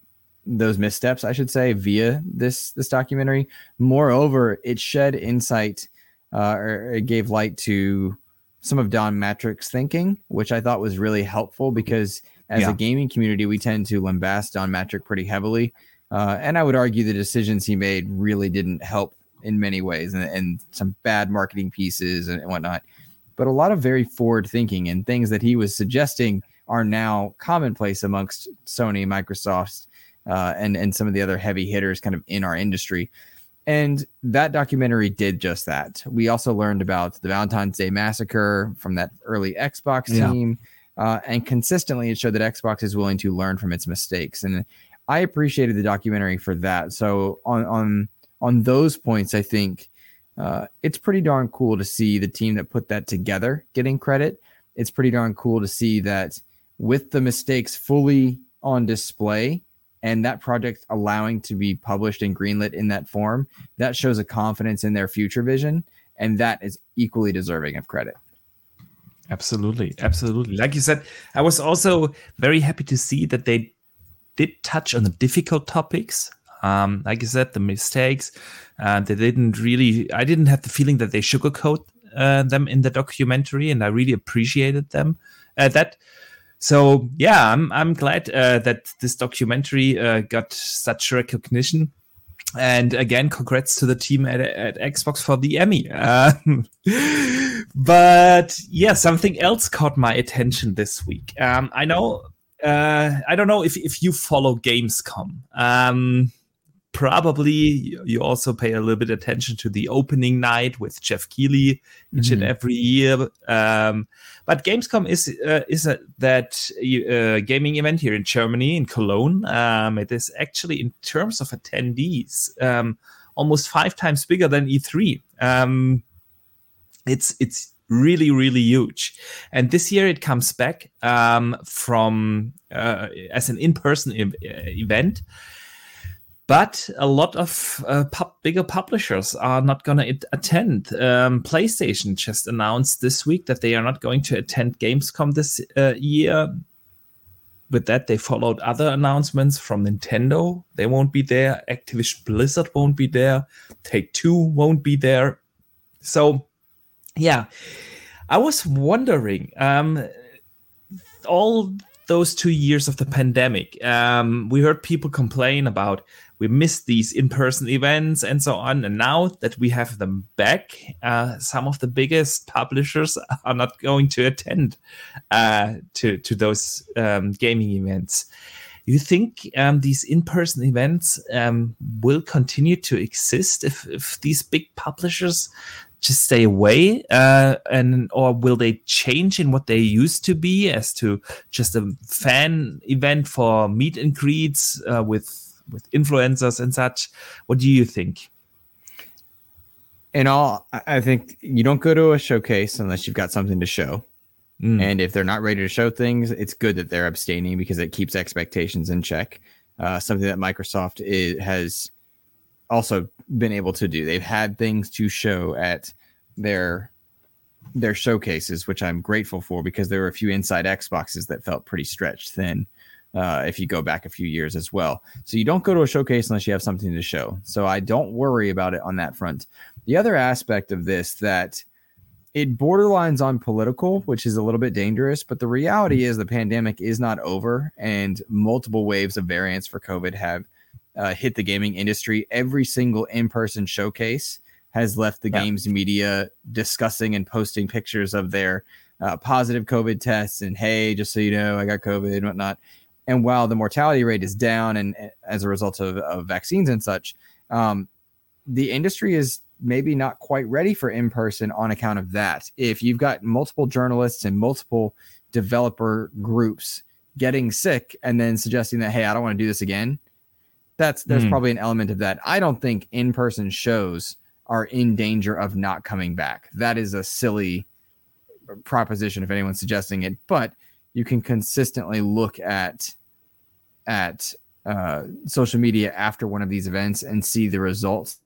those missteps, I should say, via this this documentary. Moreover, it shed insight uh, or it gave light to some of Don Mattrick's thinking, which I thought was really helpful because as yeah. a gaming community, we tend to lambast Don Mattrick pretty heavily. Uh, and I would argue the decisions he made really didn't help in many ways and, and some bad marketing pieces and whatnot. But a lot of very forward thinking and things that he was suggesting are now commonplace amongst Sony, Microsoft, uh, and and some of the other heavy hitters kind of in our industry. And that documentary did just that. We also learned about the Valentine's Day massacre from that early Xbox yeah. team, uh, and consistently it showed that Xbox is willing to learn from its mistakes. And I appreciated the documentary for that. So on on on those points, I think uh, it's pretty darn cool to see the team that put that together getting credit. It's pretty darn cool to see that with the mistakes fully on display and that project allowing to be published and greenlit in that form, that shows a confidence in their future vision. and that is equally deserving of credit. Absolutely, absolutely. Like you said, I was also very happy to see that they did touch on the difficult topics. Um, like you said, the mistakes. Uh, they didn't really. I didn't have the feeling that they sugarcoat uh, them in the documentary, and I really appreciated them. Uh, that. So yeah, I'm I'm glad uh, that this documentary uh, got such recognition. And again, congrats to the team at, at Xbox for the Emmy. Um, but yeah, something else caught my attention this week. Um, I know, uh, I don't know if, if you follow Gamescom. Um, probably you also pay a little bit attention to the opening night with Geoff Keighley each mm-hmm. and every year. Um, but Gamescom is uh, is a, that uh, gaming event here in Germany in Cologne. Um, it is actually in terms of attendees um, almost five times bigger than E3. Um, it's it's really really huge and this year it comes back um, from uh, as an in-person e- event but a lot of uh, pub- bigger publishers are not going to attend. Um, PlayStation just announced this week that they are not going to attend Gamescom this uh, year. With that, they followed other announcements from Nintendo. They won't be there. Activision Blizzard won't be there. Take Two won't be there. So, yeah, I was wondering. Um, all those two years of the pandemic, um, we heard people complain about we missed these in-person events and so on. And now that we have them back uh, some of the biggest publishers are not going to attend uh, to to those um, gaming events. You think um, these in-person events um, will continue to exist if, if these big publishers just stay away uh, and or will they change in what they used to be as to just a fan event for meet and greets uh, with with influencers and such. What do you think? In all, I think you don't go to a showcase unless you've got something to show. Mm. And if they're not ready to show things, it's good that they're abstaining because it keeps expectations in check. Uh, something that Microsoft is, has also been able to do. They've had things to show at their their showcases, which I'm grateful for because there were a few inside Xboxes that felt pretty stretched thin uh, if you go back a few years as well. So you don't go to a showcase unless you have something to show. So I don't worry about it on that front. The other aspect of this that it borderlines on political, which is a little bit dangerous, but the reality is the pandemic is not over and multiple waves of variants for COVID have uh, hit the gaming industry. Every single in person showcase has left the yeah. games media discussing and posting pictures of their uh, positive COVID tests and hey, just so you know, I got COVID and whatnot. And while the mortality rate is down, and as a result of, of vaccines and such, um, the industry is maybe not quite ready for in person on account of that. If you've got multiple journalists and multiple developer groups getting sick and then suggesting that, hey, I don't want to do this again, that's there's mm. probably an element of that. I don't think in person shows are in danger of not coming back. That is a silly proposition if anyone's suggesting it, but you can consistently look at at uh, social media after one of these events and see the results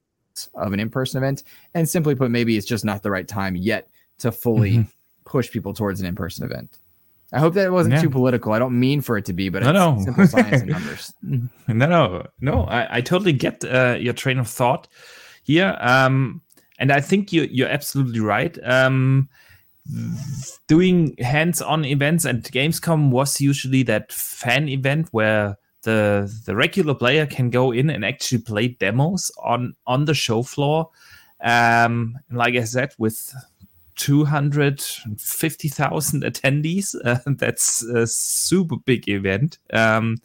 of an in-person event. And simply put maybe it's just not the right time yet to fully mm-hmm. push people towards an in-person event. I hope that wasn't yeah. too political. I don't mean for it to be but no, no. simple science and numbers. No no. No i, I totally get uh, your train of thought here. Um, and i think you, you're absolutely right. Um, doing hands-on events and Gamescom was usually that fan event where the the regular player can go in and actually play demos on on the show floor. Um, like I said, with 250,000 attendees, uh, that's a super big event. Um,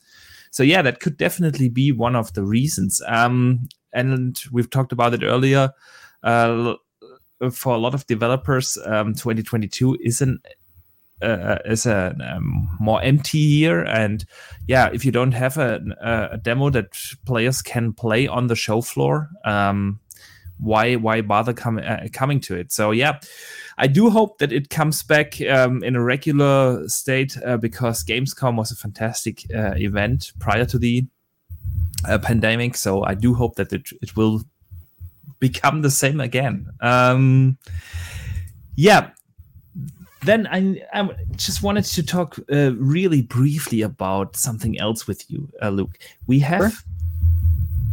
so yeah, that could definitely be one of the reasons. Um, and we've talked about it earlier. Uh, for a lot of developers, um, 2022 is an uh, is a um, more empty year, and yeah, if you don't have a, a, demo that players can play on the show floor, um, why why bother com- uh, coming to it? So yeah, I do hope that it comes back um, in a regular state uh, because Gamescom was a fantastic uh, event prior to the uh, pandemic. So I do hope that it, it will become the same again. Um, yeah. Then I, I just wanted to talk uh, really briefly about something else with you, uh, Luke. We have sure.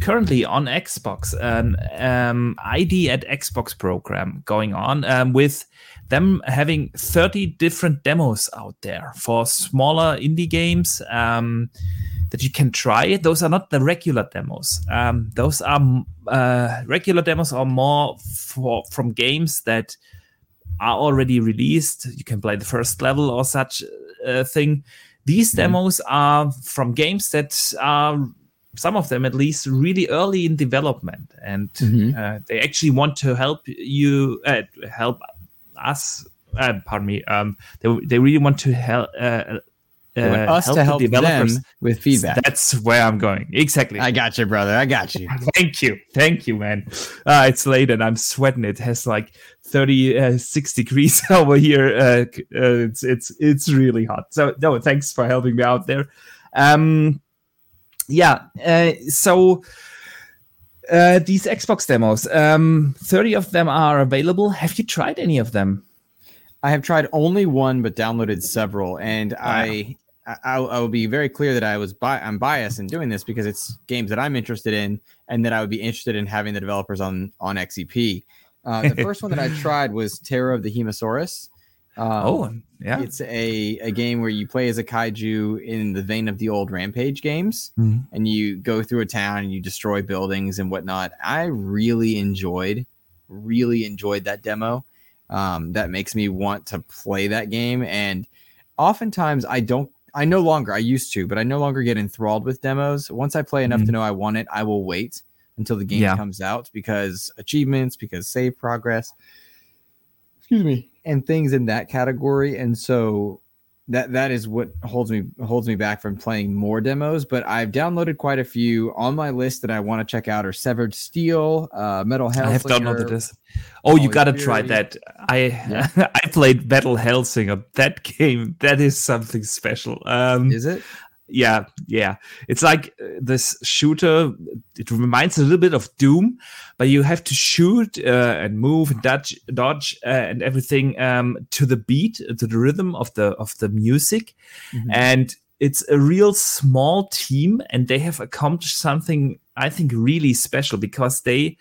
currently on Xbox an um, ID at Xbox program going on um, with them having 30 different demos out there for smaller indie games um, that you can try. Those are not the regular demos. Um, those are uh, regular demos are more for from games that are already released. You can play the first level or such uh, thing. These mm-hmm. demos are from games that are some of them at least really early in development and mm-hmm. uh, they actually want to help you uh, help us uh, pardon me um, they, they really want to help uh, us help to help developers them with feedback. That's where I'm going. Exactly. I got you, brother. I got you. Thank you. Thank you, man. Uh, it's late and I'm sweating. It has like 36 uh, degrees over here. Uh, uh, it's it's it's really hot. So no, thanks for helping me out there. Um, yeah. Uh, so. Uh, these Xbox demos, um, 30 of them are available. Have you tried any of them? I have tried only one, but downloaded several, and wow. I I, I will be very clear that I was bi- I'm biased in doing this because it's games that I'm interested in and that I would be interested in having the developers on on XEP. Uh, the first one that I tried was Terror of the Hemasaurus. Um, oh, yeah. It's a, a game where you play as a kaiju in the vein of the old Rampage games, mm-hmm. and you go through a town and you destroy buildings and whatnot. I really enjoyed, really enjoyed that demo. Um, that makes me want to play that game, and oftentimes I don't I no longer, I used to, but I no longer get enthralled with demos. Once I play enough mm-hmm. to know I want it, I will wait until the game yeah. comes out because achievements, because save progress, excuse me, and things in that category. And so that that is what holds me holds me back from playing more demos. But I've downloaded quite a few on my list that I want to check out. Are Severed Steel, uh, Metal Hellsinger. I have downloaded this. Oh, you got to try that. I yeah. I played Metal Hellsinger. That game that is something special. Um, is it? Yeah yeah. It's like uh, this shooter it reminds a little bit of doom but you have to shoot uh, and move and dodge dodge uh, and everything um, to the beat to the rhythm of the of the music. Mm-hmm. and it's a real small team and they have accomplished something i think really special because they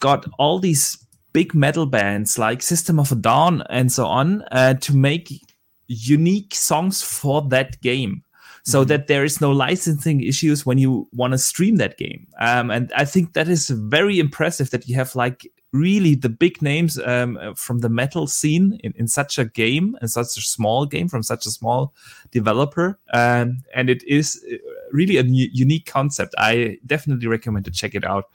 got all these big metal bands like system of a down and so on uh, to make unique songs for that game so mm-hmm. that there is no licensing issues when you want to stream that game. Um, and I think that is very impressive that you have like really the big names um, from the metal scene in, in such a game and such a small game from such a small developer. Um, and it is uh, really a unique concept. I definitely recommend to check it out.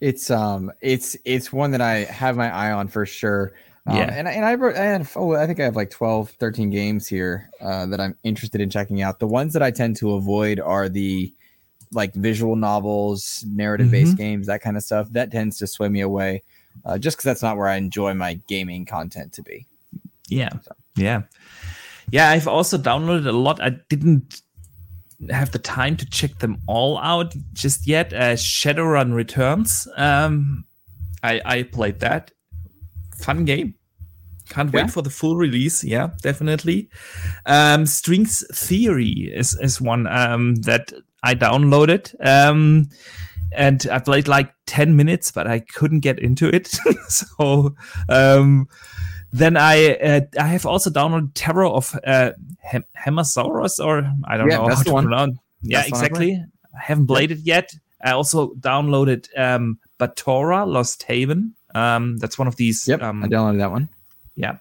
It's um, it's it's one that I have my eye on for sure. Um, yeah. And, and I, wrote, I had, oh, I think I have like 12, 13 games here uh, that I'm interested in checking out. The ones that I tend to avoid are the like visual novels, narrative based mm-hmm. games, that kind of stuff. That tends to sway me away uh, just because that's not where I enjoy my gaming content to be. Yeah. So. Yeah. Yeah. I've also downloaded a lot. I didn't have the time to check them all out just yet. Uh, Shadowrun Returns. Um, I, I played that fun game. Can't yeah. wait for the full release. Yeah, definitely. Um, Strings Theory is is one um, that I downloaded. Um, and I played like 10 minutes, but I couldn't get into it. so um, then I uh, I have also downloaded Terror of uh, Hem- Hemasaurus, or I don't yeah, know how to one. pronounce. Yeah, exactly. I haven't played it yet. I also downloaded um, Batora Lost Haven. Um, that's one of these. Yep, um, I downloaded that one. Yeah.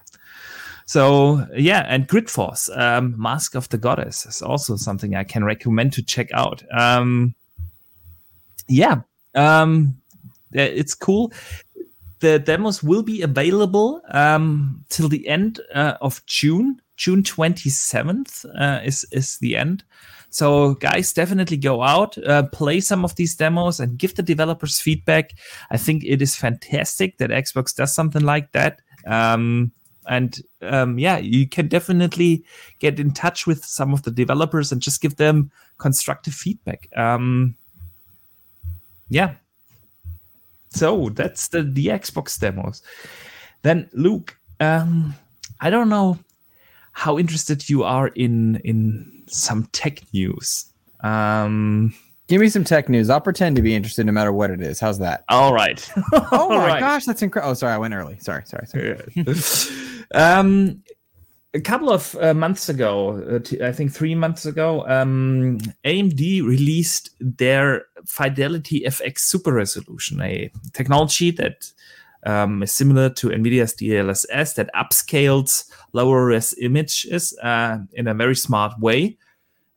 So yeah, and Grid Force, um, Mask of the Goddess is also something I can recommend to check out. Um, yeah, um, it's cool. The demos will be available um, till the end uh, of June. June twenty seventh uh, is is the end. So, guys, definitely go out, uh, play some of these demos, and give the developers feedback. I think it is fantastic that Xbox does something like that. Um, and um, yeah, you can definitely get in touch with some of the developers and just give them constructive feedback. Um, yeah, So that's the the Xbox demos. Then Luke, um, I don't know how interested you are in in some tech news. Um, Give me some tech news. I'll pretend to be interested no matter what it is. How's that? all right. Oh my right. gosh, that's incredible. Oh, sorry, I went early. Sorry, sorry, sorry. um, a couple of uh, months ago, uh, t- I think three months ago, um, AMD released their Fidelity FX Super Resolution, a technology that um, is similar to NVIDIA's DLSS that upscales lower res images uh, in a very smart way.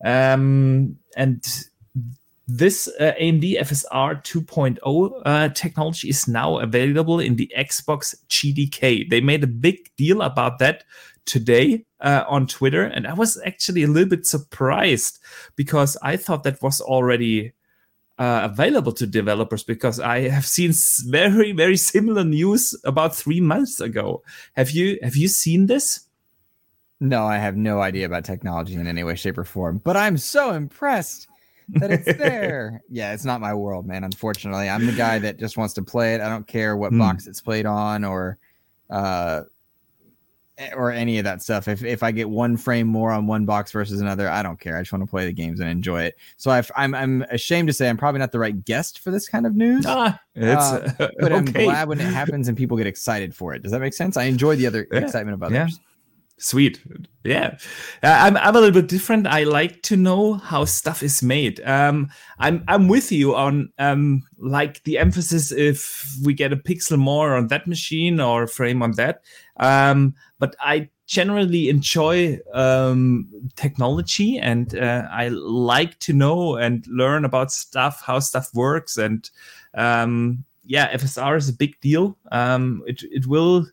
Um, and this uh, AMD FSR 2.0 uh, technology is now available in the Xbox GDK. They made a big deal about that today uh, on Twitter, and I was actually a little bit surprised because I thought that was already uh, available to developers because I have seen very very similar news about three months ago. Have you have you seen this? No, I have no idea about technology in any way, shape, or form, but I'm so impressed that it's there. yeah, it's not my world, man. Unfortunately, I'm the guy that just wants to play it. I don't care what Hmm. box it's played on or uh or any of that stuff. If if I get one frame more on one box versus another, I don't care. I just want to play the games and enjoy it. So I've, I'm I'm ashamed to say I'm probably not the right guest for this kind of news. Ah, it's Uh, but I'm glad when it happens and people get excited for it. Does that make sense? I enjoy the other Yeah, excitement of yeah. Sweet. Yeah. Uh, I'm, I'm a little bit different. I like to know how stuff is made. Um, I'm, I'm with you on, um, like the emphasis if we get a pixel more on that machine or a frame on that. Um, but I generally enjoy, um, technology and, uh, I like to know and learn about stuff, how stuff works. And, um, yeah, FSR is a big deal. Um, it, it will,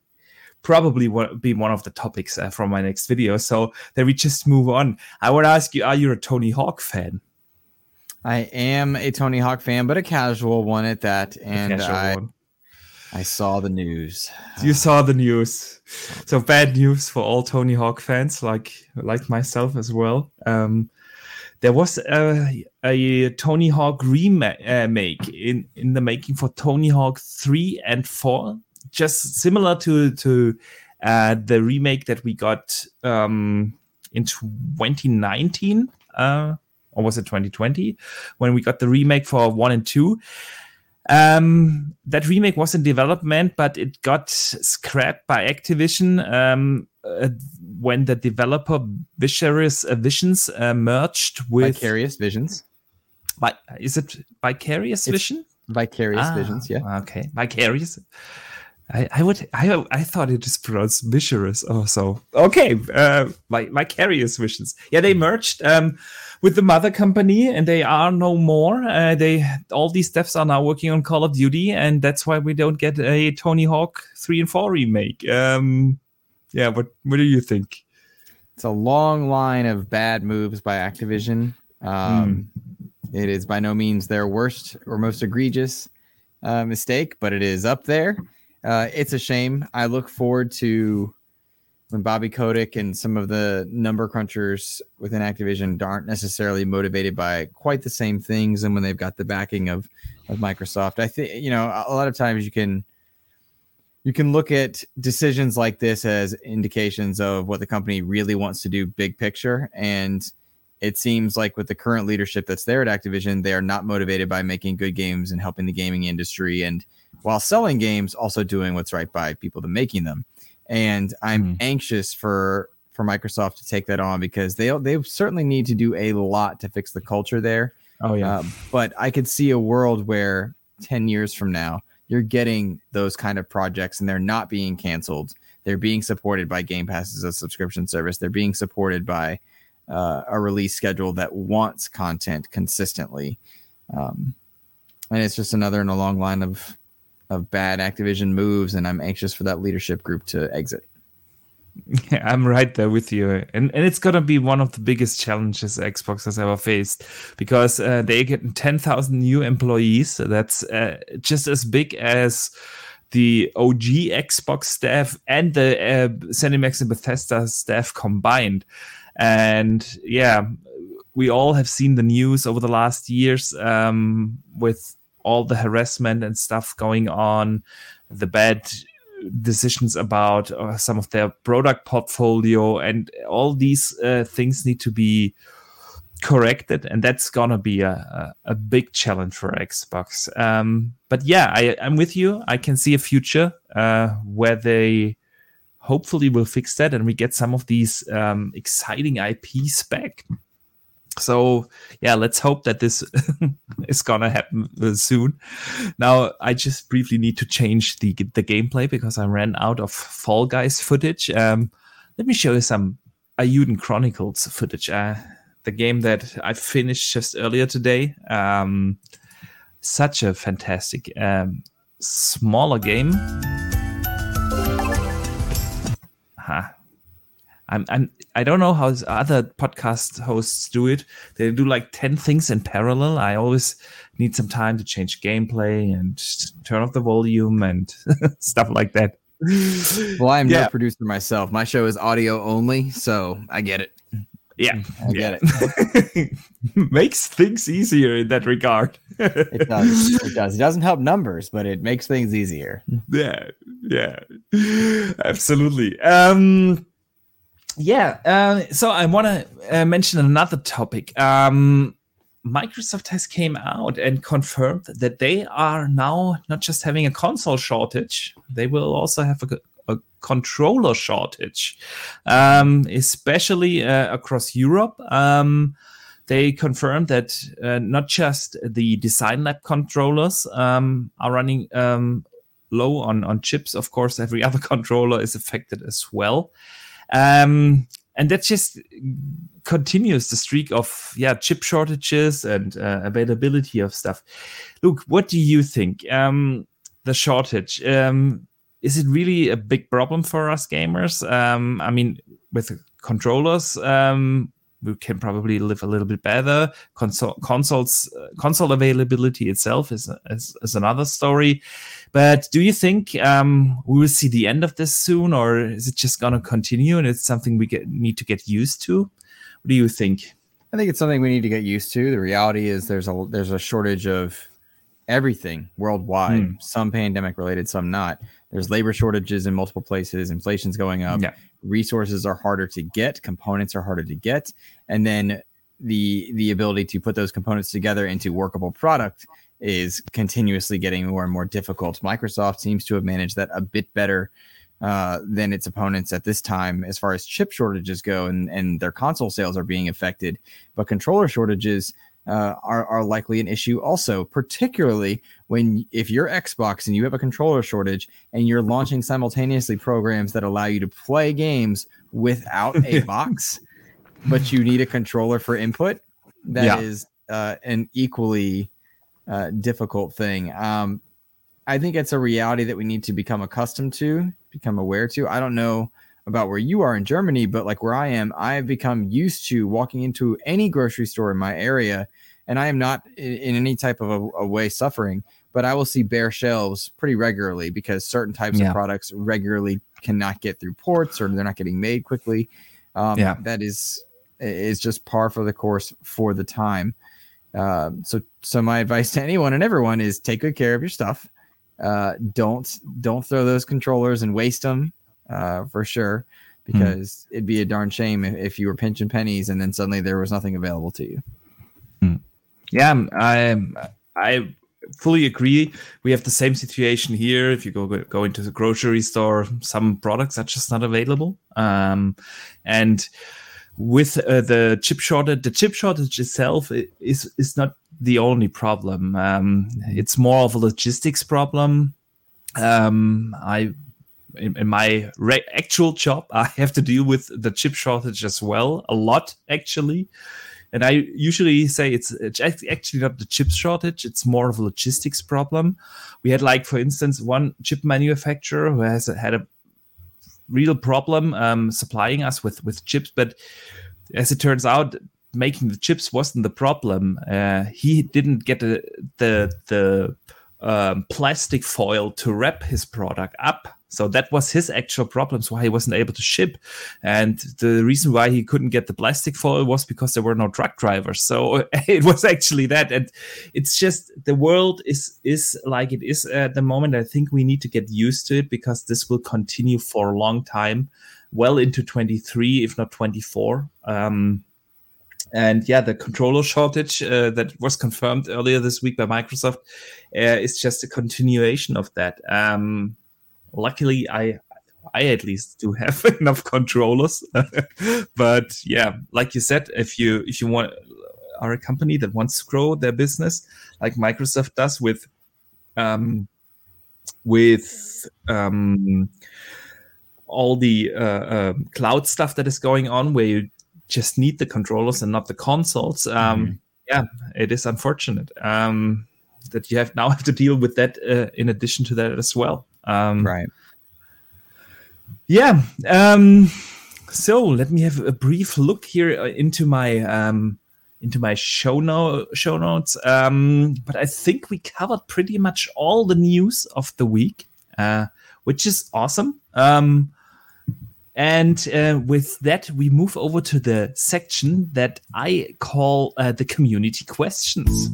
probably wa- be one of the topics uh, from my next video. So then we just move on. I want to ask you: Are you a Tony Hawk fan? I am a Tony Hawk fan, but a casual one at that. And I, one. I saw the news. you saw the news. So bad news for all Tony Hawk fans, like like myself as well. Um, there was a, a Tony Hawk remake uh, in in the making for Tony Hawk three and four, just similar to to uh, the remake that we got um, in 2019. Uh, or was it 2020 when we got the remake for one and two? Um, that remake was in development, but it got scrapped by Activision um, uh, when the developer Vicarious uh, Visions uh, merged with. Vicarious Visions. Vi- is it Vicarious It's- Vision? Vicarious Ah, Visions, yeah. Okay, Vicarious. I, I would I I thought it is pronounced Vicarious also. Okay, uh, Vi- Vicarious Visions. Yeah, they merged um, with the mother company, and they are no more. Uh, they all these devs are now working on Call of Duty, and that's why we don't get a Tony Hawk three and four remake. Um, yeah, what what do you think? It's a long line of bad moves by Activision. Um, It is by no means their worst or most egregious uh, mistake, but it is up there. Uh, it's a shame. I look forward to when Bobby Kotick and some of the number crunchers within Activision aren't necessarily motivated by quite the same things, and when they've got the backing of of Microsoft. I think you know a lot of times you can you can look at decisions like this as indications of what the company really wants to do big picture and it seems like with the current leadership that's there at Activision they are not motivated by making good games and helping the gaming industry and while selling games also doing what's right by people that making them and i'm Hmm. anxious for for Microsoft to take that on because they they certainly need to do a lot to fix the culture there Oh um, but I could see a world where 10 years from now, you're getting those kind of projects and they're not being canceled. They're being supported by Game Pass as a subscription service. They're being supported by uh, a release schedule that wants content consistently. Um, and it's just another in a long line of of bad Activision moves, and I'm anxious for that leadership group to exit. Yeah, I'm right there with you, and and it's gonna be one of the biggest challenges Xbox has ever faced because uh, they get 10,000 new employees. That's uh, just as big as the OG Xbox staff and the uh, and Bethesda staff combined. And yeah, we all have seen the news over the last years um, with all the harassment and stuff going on, the bad decisions about uh, some of their product portfolio, and all these uh, things need to be corrected, and that's gonna be a, a, a big challenge for Xbox. Um, but yeah, I, I'm with you. I can see a future uh, where they hopefully will fix that, and we get some of these um, exciting IPs back. So yeah, let's hope that this is gonna happen soon. Now, I just briefly need to change the the gameplay because I ran out of Fall Guys footage. Um, let me show you some Eiyuden Chronicles footage. Uh, the game that I finished just earlier today. Um, such a fantastic um, smaller game. Huh. I'm, I'm I don't know how other podcast hosts do it. They do like ten things in parallel. I always need some time to change gameplay and turn off the volume and stuff like that. Well, I'm yeah. no producer myself. My show is audio only, so I get it. Yeah, I yeah. get it. makes things easier in that regard. it does. It does. It doesn't help numbers, but it makes things easier. Yeah, yeah, absolutely. Um, yeah. Uh, so I want to uh, mention another topic. Um, Microsoft has came out and confirmed that they are now not just having a console shortage; they will also have a, a controller shortage, um, especially uh, across Europe. Um, they confirmed that uh, not just the Design Lab controllers um, are running um, low on, on chips. Of course, every other controller is affected as well. Um, and that just continues the streak of yeah chip shortages and uh, availability of stuff. Look, what do you think? Um, the shortage um, is it really a big problem for us gamers? Um, I mean, with controllers, um, we can probably live a little bit better. Console consoles uh, console availability itself is, is, is another story. But do you think um, we will see the end of this soon, or is it just going to continue and it's something we get, need to get used to? What do you think? I think it's something we need to get used to. The reality is there's a there's a shortage of everything worldwide. Hmm. Some pandemic related, some not. There's labor shortages in multiple places. Inflation's going up. Yeah. Resources are harder to get. Components are harder to get, and then the the ability to put those components together into workable product is continuously getting more and more difficult. Microsoft seems to have managed that a bit better uh, than its opponents at this time as far as chip shortages go, and, and their console sales are being affected. But controller shortages uh, are, are likely an issue also, particularly when if you're Xbox and you have a controller shortage and you're launching simultaneously programs that allow you to play games without a box, but you need a controller for input. That yeah. is uh, an equally uh, difficult thing. Um, I think it's a reality that we need to become accustomed to, become aware to. I don't know about where you are in Germany, but like where I am, I've become used to walking into any grocery store in my area, and I am not in, in any type of a, a, way suffering. But I will see bare shelves pretty regularly because certain types yeah. of products regularly cannot get through ports or they're not getting made quickly. Um, yeah, that is is just par for the course for the time. Uh, so, so my advice to anyone and everyone is take good care of your stuff. Uh, don't don't throw those controllers and waste them uh, for sure, hmm. because mm. it'd be a darn shame if, if, you were pinching pennies and then suddenly there was nothing available to you. Mm. Yeah, I I fully agree. We have the same situation here. If you go go into the grocery store, some products are just not available, um, and with uh, the chip shortage, the chip shortage itself is is not the only problem. Um, it's more of a logistics problem. Um, I in, in my re- actual job, I have to deal with the chip shortage as well, a lot actually. And I usually say it's, it's actually not the chip shortage; it's more of a logistics problem. We had, like, for instance, one chip manufacturer who has had a real problem um, supplying us with with chips. But as it turns out, making the chips wasn't the problem. Uh, he didn't get the the, the um, plastic foil to wrap his product up So that was his actual problems why he wasn't able to ship. And the reason why he couldn't get the plastic foil was because there were no truck drivers. So it was actually that. And it's just the world is is like it is at the moment. I think we need to get used to it because this will continue for a long time, well into 23, if not 24. Um, and yeah, the controller shortage uh, that was confirmed earlier this week by Microsoft uh, is just a continuation of that. Um, luckily, I I at least do have enough controllers. but yeah, like you said, if you if you want are a company that wants to grow their business, like Microsoft does with um, with um, all the uh, uh, cloud stuff that is going on, where you just need the controllers and not the consoles. Um, mm-hmm. Yeah, it is unfortunate um, that you have now have to deal with that uh, in addition to that as well. Um, right. Yeah. Um, so let me have a brief look here uh, into my um, into my show no show notes. Um, but I think we covered pretty much all the news of the week, uh, which is awesome. Um, and uh, with that, we move over to the section that I call uh, the community questions.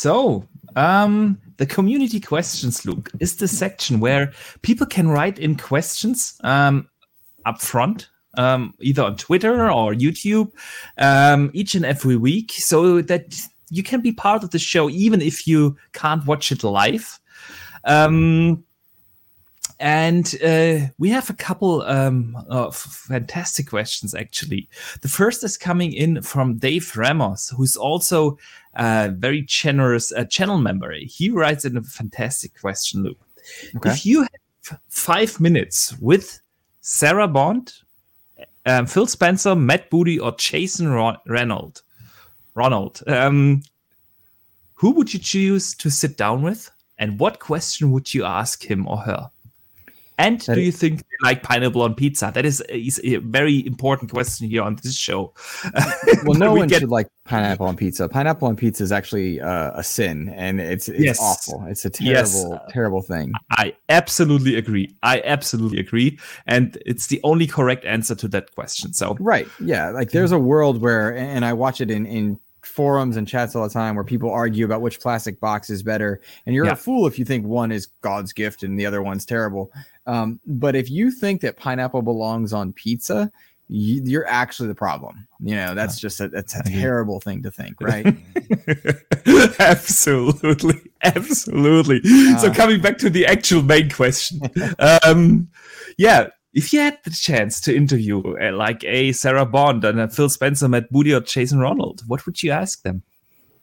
So, um, the community questions, Luke, is the section where people can write in questions um, up front, um, either on Twitter or YouTube, um, each and every week, so that you can be part of the show even if you can't watch it live. Um, and uh, we have a couple um, of fantastic questions, actually. The first is coming in from Dave Ramos, who's also a very generous uh, channel member. He writes in a fantastic question, Luke. Okay. If you have five minutes with Sarah Bond, um, Phil Spencer, Matt Booty, or Jason Ron- Reynolds, Ronald, um, who would you choose to sit down with? And what question would you ask him or her? And do you think they like pineapple on pizza? That is a, is a very important question here on this show. well, no we one get... should like pineapple on pizza. Pineapple on pizza is actually uh, a sin, and it's, it's yes. awful. It's a terrible, yes. terrible thing. I absolutely agree. I absolutely agree, and it's the only correct answer to that question. So right, yeah, like there's a world where, and I watch it in in forums and chats all the time where people argue about which plastic box is better and you're yeah. a fool if you think one is god's gift and the other one's terrible um, but if you think that pineapple belongs on pizza, you, are actually the problem. You know, that's just a, that's a terrible thing to think, right? absolutely, absolutely. Uh, so coming back to the actual main question, um, yeah, if you had the chance to interview uh, like a Sarah Bond and a Phil Spencer, Matt Booty, or Jason Ronald, what would you ask them?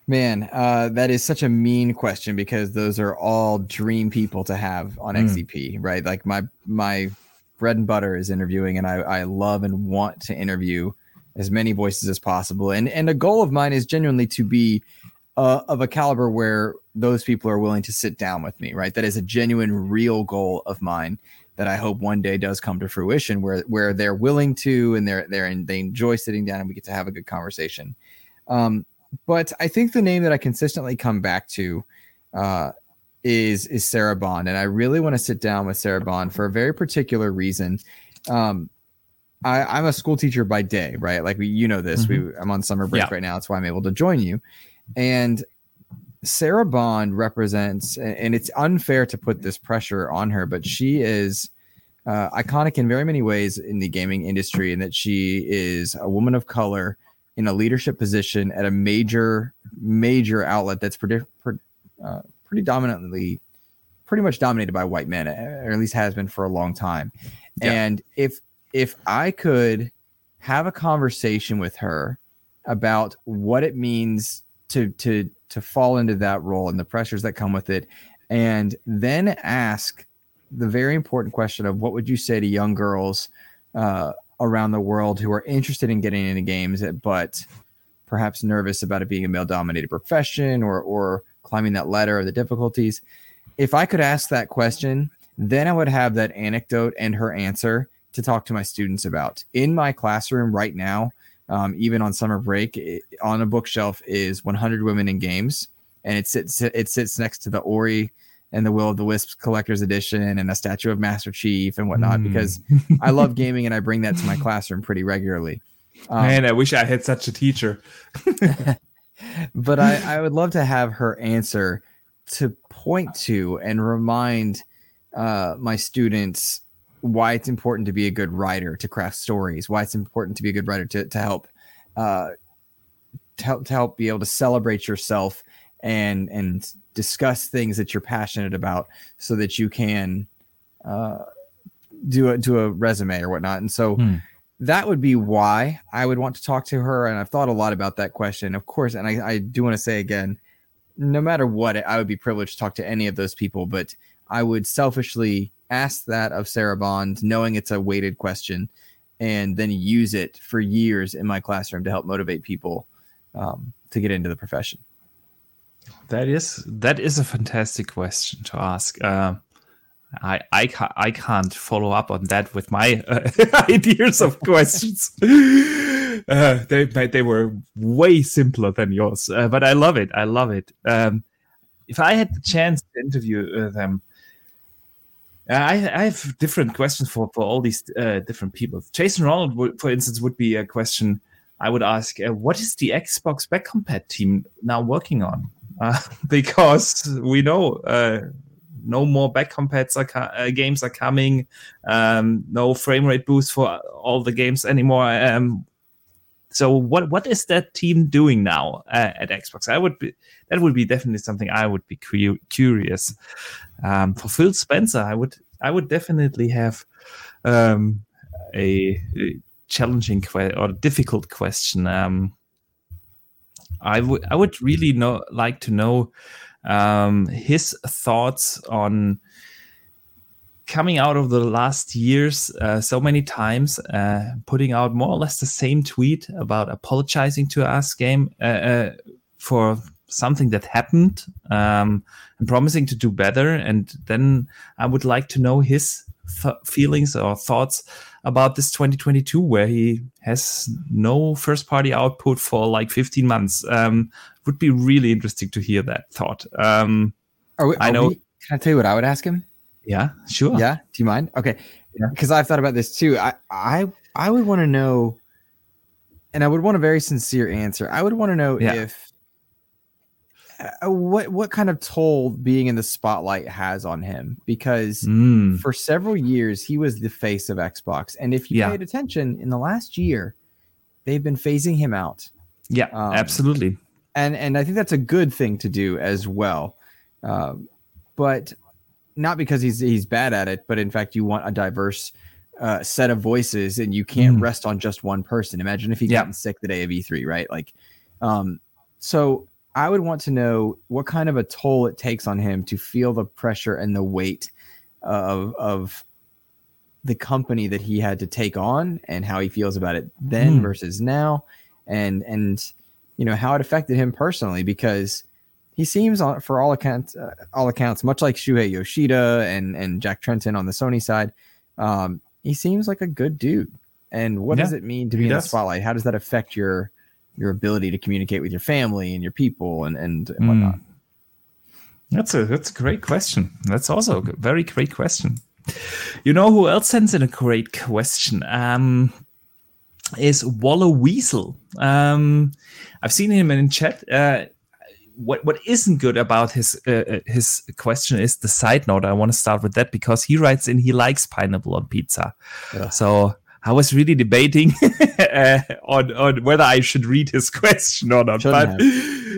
Man, uh, that is such a mean question because those are all dream people to have on mm. XEP, right? Like my my bread and butter is interviewing, and I, I love and want to interview as many voices as possible. And and a goal of mine is genuinely to be uh, of a caliber where those people are willing to sit down with me, right? That is a genuine, real goal of mine that I hope one day does come to fruition, where where they're willing to and they're they're and they enjoy sitting down and we get to have a good conversation. Um, but I think the name that I consistently come back to uh, is is Sarah Bond, and I really want to sit down with Sarah Bond for a very particular reason. Um, I, am a school teacher by day, right? Like we, you know this. Mm-hmm. We, I'm on summer break yeah. right now. That's why I'm able to join you. And Sarah Bond represents, and it's unfair to put this pressure on her, but she is uh, iconic in very many ways in the gaming industry, in that she is a woman of color in a leadership position at a major major outlet that's pretty uh, pretty dominantly pretty much dominated by white men or at least has been for a long time yeah. and if if i could have a conversation with her about what it means to to to fall into that role and the pressures that come with it and then ask the very important question of what would you say to young girls uh, around the world who are interested in getting into games, but perhaps nervous about it being a male dominated profession or or climbing that ladder or the difficulties. If I could ask that question, then I would have that anecdote and her answer to talk to my students about. In my classroom right now, um, even on summer break, it, on a bookshelf is 100 Women in Games, and it sits it sits next to the Ori and the Will of the Wisps Collector's Edition and a statue of Master Chief and whatnot. Mm. Because I love gaming and I bring that to my classroom pretty regularly. Um, Man, I wish I had such a teacher. but I, I would love to have her answer to point to and remind uh, my students why it's important to be a good writer to craft stories why it's important to be a good writer to, to help uh, to help to help be able to celebrate yourself and and discuss things that you're passionate about so that you can uh, do a do a resume or whatnot and so hmm. that would be why i would want to talk to her and i've thought a lot about that question of course and i, I do want to say again no matter what i would be privileged to talk to any of those people but i would selfishly ask that of Sarah Bond, knowing it's a weighted question, and then use it for years in my classroom to help motivate people um, to get into the profession? That is that is a fantastic question to ask. Uh, I I can't I can't follow up on that with my uh, ideas of questions. Uh, they they were way simpler than yours, uh, but I love it. I love it. Um, if I had the chance to interview uh, them, uh, I, I, have different questions for, for all these different people. Jason Ronald, for instance, would be a question I would ask: What is the Xbox back compat team now working on? Uh, because we know uh, no more back compats are uh, games are coming, um, no frame rate boost for all the games anymore. Um, so what what is that team doing now at Xbox? I would be that would be definitely something I would be curious um, for Phil Spencer, I would I would definitely have um, a, a, challenging que- or difficult question. Um, I would I would really know like to know um, his thoughts on coming out of the last years uh, so many times, uh, putting out more or less the same tweet about apologizing to us game uh, uh for something that happened um, and promising to do better. And then I would like to know his th- feelings or thoughts about this 2022, where he has no first party output for like 15 months. Um, would be really interesting to hear that thought. Um, are we, are I know. We, can I tell you what I would ask him? Yeah, sure. Yeah. Do you mind? Okay. Because yeah. I've thought about this too. I, I, I would want to know, and I would want a very sincere answer. I would want to know yeah. if what what kind of toll being in the spotlight has on him because mm. for several years he was the face of Xbox and if you yeah. paid attention in the last year they've been phasing him out yeah um, absolutely and and I think that's a good thing to do as well um, but not because he's he's bad at it but in fact you want a diverse uh, set of voices and you can't mm. rest on just one person imagine if he yeah. gotten sick the day of E3 right like um so I would want to know what kind of a toll it takes on him to feel the pressure and the weight of of the company that he had to take on and how he feels about it then mm. versus now and and you know how it affected him personally because he seems for all accounts uh, all accounts much like Shuhei Yoshida and and Jack Tretton on the Sony side um, he seems like a good dude and what yeah, does it mean to be in does. the spotlight how does that affect your your ability to communicate with your family and your people and and, and whatnot? Mm. That's a that's a great question. That's also a very great question. You know who else sends in a great question? Um, is Waller Weasel. Um, I've seen him in chat. Uh, what what isn't good about his uh, uh his question is the side note. I want to start with that because he writes in he likes pineapple on pizza. Yeah. So I was really debating uh, on on whether I should read his question or not. Shouldn't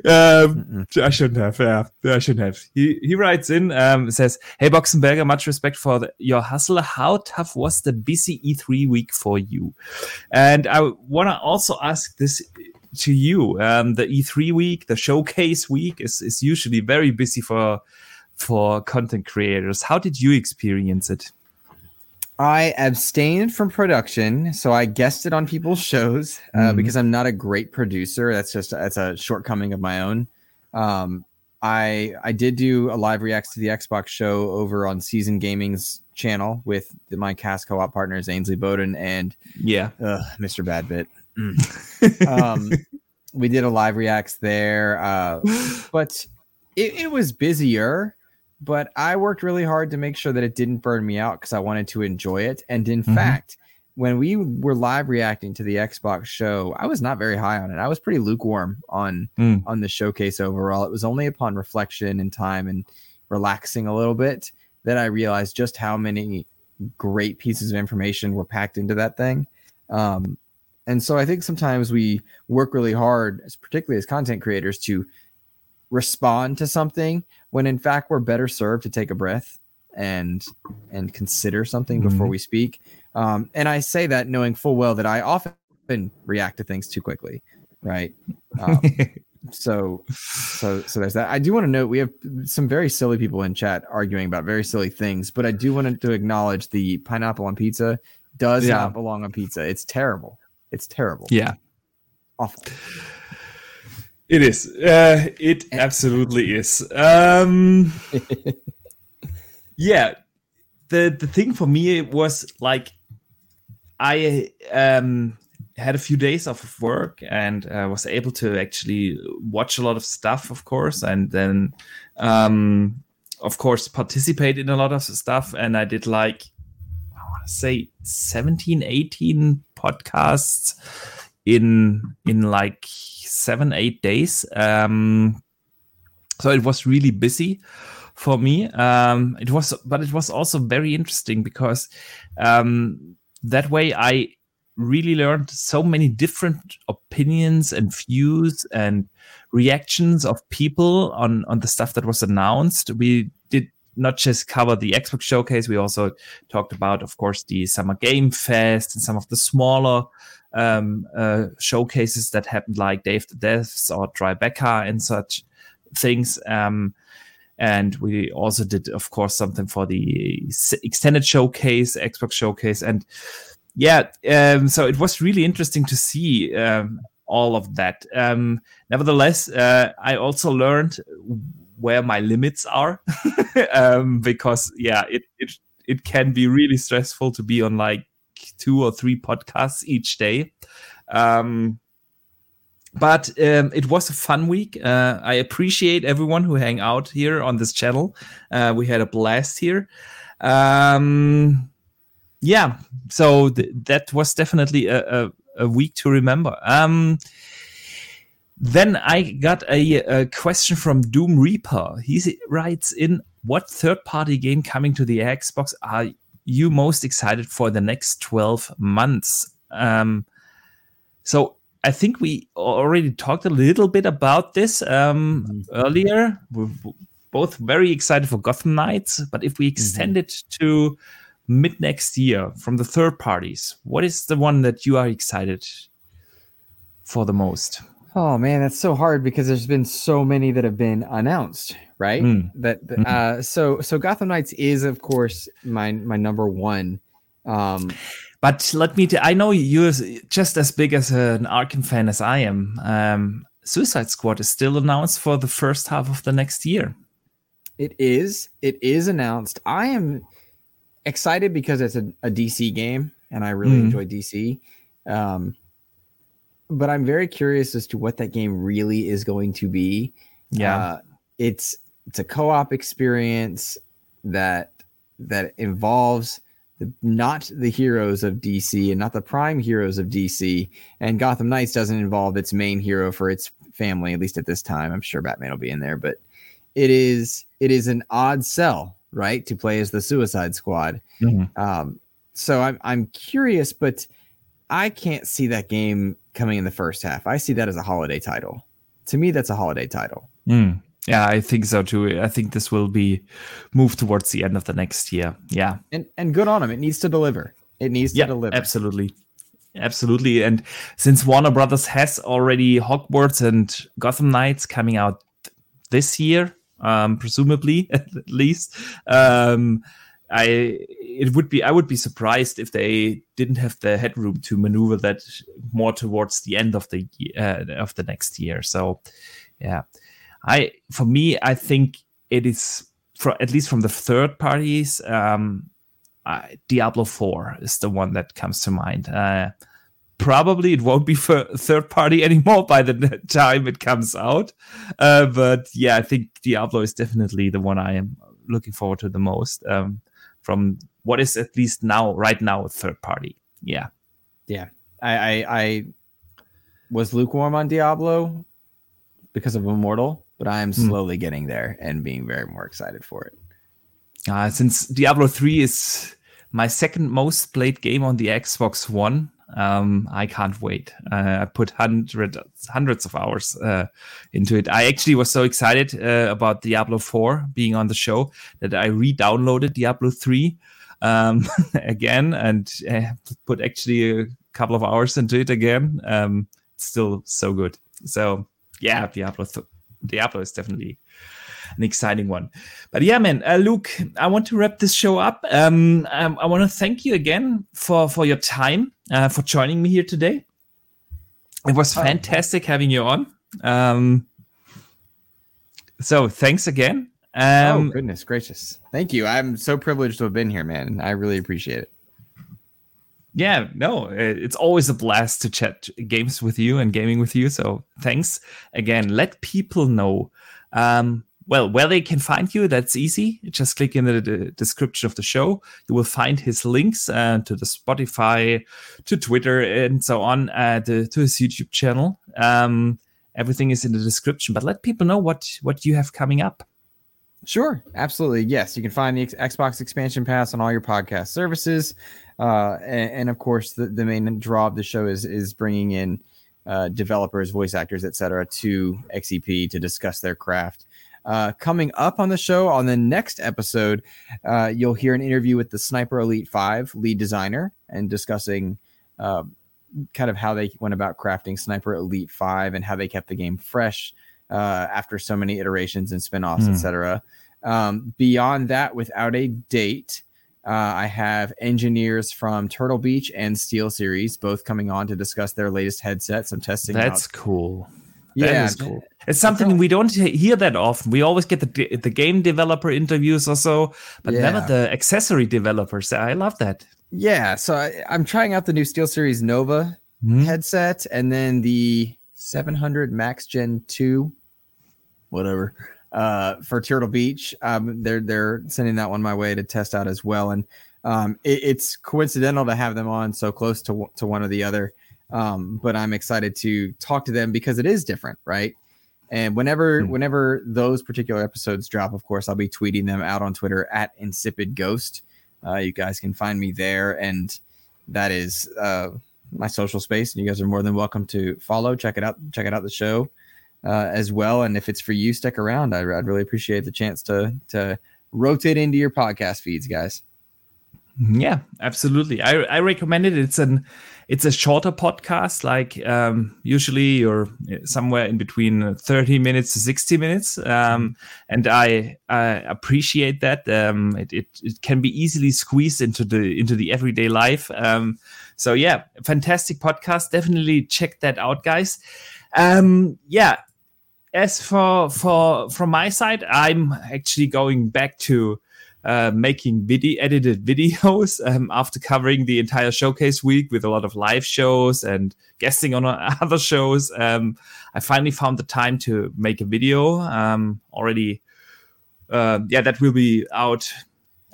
but um, I shouldn't have. Yeah, I shouldn't have. He he writes in um, says, "Hey Boxenberger, much respect for the, your hustle. How tough was the busy E3 week for you?" And I want to also ask this to you. Um, the E3 week, the showcase week, is is usually very busy for for content creators. How did you experience it? I abstained from production, so I guested on people's shows uh, mm-hmm. because I'm not a great producer. That's just that's a shortcoming of my own. Um, I I did do a live reacts to the Xbox show over on Season Gaming's channel with my cast co-op partners Ainsley Bowden and yeah, uh, Mr. Badbit. Mm. um, we did a live reacts there, uh, but it, it was busier. But I worked really hard to make sure that it didn't burn me out because I wanted to enjoy it. And in mm-hmm. fact, when we were live reacting to the Xbox show, I was not very high on it. I was pretty lukewarm on mm. on the showcase overall. It was only upon reflection and time and relaxing a little bit that I realized just how many great pieces of information were packed into that thing. Um, and so I think sometimes we work really hard, particularly as content creators, to respond to something when in fact we're better served to take a breath and and consider something mm-hmm. before we speak. Um, and I say that knowing full well that I often react to things too quickly, right? Um, so so so there's that. I do want to note we have some very silly people in chat arguing about very silly things, but I do want to acknowledge the pineapple on pizza does yeah. not belong on pizza. It's terrible. It's terrible. Yeah. Awful. It is. Uh, it absolutely is. Um, yeah. The the thing for me was like I um, had a few days off of work and uh, was able to actually watch a lot of stuff, of course, and then um, of course participate in a lot of stuff. And I did like I want to say 17 18 podcasts in in like seven eight days. Um so it was really busy for me. Um it was but it was also very interesting because um that way i really learned so many different opinions and views and reactions of people on on the stuff that was announced. We did not just cover the Xbox showcase, we also talked about, of course, the Summer Game Fest and some of the smaller um, uh, showcases that happened, like Day of the Devs or Tribeca and such things. Um, and we also did, of course, something for the extended showcase, Xbox showcase, and yeah, um, so it was really interesting to see um, all of that. Um, nevertheless, uh, I also learned where my limits are um, because yeah it, it it can be really stressful to be on like two or three podcasts each day. Um, but um, it was a fun week. Uh, i appreciate everyone who hang out here on this channel. Uh, we had a blast here. Um, yeah so th- that was definitely a, a, a week to remember. Um, then I got a, a, question from Doom Reaper. He writes in, "What third-party game coming to the Xbox are you most excited for the next 12 months?" Um, so I think we already talked a little bit about this um, mm-hmm. earlier. We're both very excited for Gotham Knights, but if we mm-hmm. extend mm-hmm. it to mid next year from the third parties, what is the one that you are excited for the most? Oh man, that's so hard because there's been so many that have been announced, right? Mm. That mm-hmm. uh, so so Gotham Knights is of course my my number one. Um, but let me. T- I know you're just as big as an Arkham fan as I am. Um, Suicide Squad is still announced for the first half of the next year. It is. It is announced. I am excited because it's a, a DC game, and I really mm. enjoy DC. Um, but I'm very curious as to what that game really is going to be. Yeah, uh, it's it's a co-op experience that that involves the, not the heroes of DC and not the prime heroes of DC. And Gotham Knights doesn't involve its main hero for its family, at least at this time. I'm sure Batman will be in there, but it is it is an odd sell, right, to play as the Suicide Squad. Mm-hmm. Um, so I'm I'm curious, but I can't see that game coming in the first half. I see that as a holiday title. To me, that's a holiday title. Mm. Yeah, I think so too. I think this will be moved towards the end of the next year. Yeah, and and good on them. It needs to deliver. It needs to yeah, deliver. Absolutely, absolutely. And since Warner Brothers has already Hogwarts and Gotham Knights coming out this year, um, presumably at least, um, I it would be I would be surprised if they didn't have the headroom to maneuver that more towards the end of the uh, of the next year. So, yeah, I for me I think it is for at least from the third parties. Um, Diablo Four is the one that comes to mind. Uh, probably it won't be for third party anymore by the time it comes out. Uh, but yeah, I think Diablo is definitely the one I am looking forward to the most um, from what is at least now, right now, a third party. Yeah. Yeah. I, I, I was lukewarm on Diablo because of Immortal, but I am hmm. slowly mm. getting there and being very more excited for it. Uh, since Diablo 3 is my second most played game on the Xbox One, um, I can't wait. Uh, I put hundreds hundreds of hours uh, into it. I actually was so excited uh, about Diablo 4 being on the show that I re-downloaded Diablo 3 um, again and uh, put actually a couple of hours into it again. Um, still so good. So yeah, Diablo th- Diablo is definitely an exciting one. But yeah, man, uh, Luke, I want to wrap this show up. Um, um I want to thank you again for for your time, uh, for joining me here today. It was oh. fantastic having you on. Um, so thanks again. Um, oh goodness gracious! Thank you. I'm so privileged to have been here, man. I really appreciate it. Yeah, no, it's always a blast to chat games with you and gaming with you. So thanks again. Let people know um, well, where they can find you, that's easy. Just click in the, the description of the show. You will find his links uh, to the Spotify, to Twitter, and so on, uh, to, to his YouTube channel. Um, everything is in the description. But let people know what what you have coming up. Sure, absolutely. Yes, you can find the Xbox Expansion Pass on all your podcast services, uh, and, and, of course, the, the main draw of the show is is bringing in uh, developers, voice actors, etc., to XEP to discuss their craft. Uh, coming up on the show on the next episode, uh, you'll hear an interview with the Sniper Elite 5 lead designer and discussing uh, kind of how they went about crafting Sniper Elite 5 and how they kept the game fresh uh, after so many iterations and spin-offs, mm. etc. Um, beyond that, without a date, uh, I have engineers from Turtle Beach and SteelSeries both coming on to discuss their latest headsets. I'm testing. That's out. cool. Yeah, cool. It's something we don't hear that often. We always get the the game developer interviews or so, but yeah. never the accessory developers. I love that. Yeah, so I, am trying out the new SteelSeries Nova mm-hmm. headset, and then the 700 Max Gen 2, whatever, uh, for Turtle Beach. Um, they're they're sending that one my way to test out as well, and um, it, it's coincidental to have them on so close to to one or the other. Um, but I'm excited to talk to them because it is different, right? And whenever mm-hmm. whenever those particular episodes drop, of course, I'll be tweeting them out on Twitter at Insipid Ghost. Uh, you guys can find me there, and that is uh, my social space. And you guys are more than welcome to follow, check it out, check it out the show uh, as well. And if it's for you, stick around. I'd, I'd really appreciate the chance to to rotate into your podcast feeds, guys. Yeah, absolutely. I I recommend it. It's an it's a shorter podcast. Like um, usually you're somewhere in between 30 minutes to 60 minutes, um, and I, I appreciate that. Um, it, it, it can be easily squeezed into the into the everyday life. Um, so yeah, fantastic podcast. Definitely check that out, guys. Um, yeah. As for for from my side, I'm actually going back to uh, making video edited videos um, after covering the entire showcase week with a lot of live shows and guesting on other shows. Um, I finally found the time to make a video um, already. Uh, yeah, that will be out.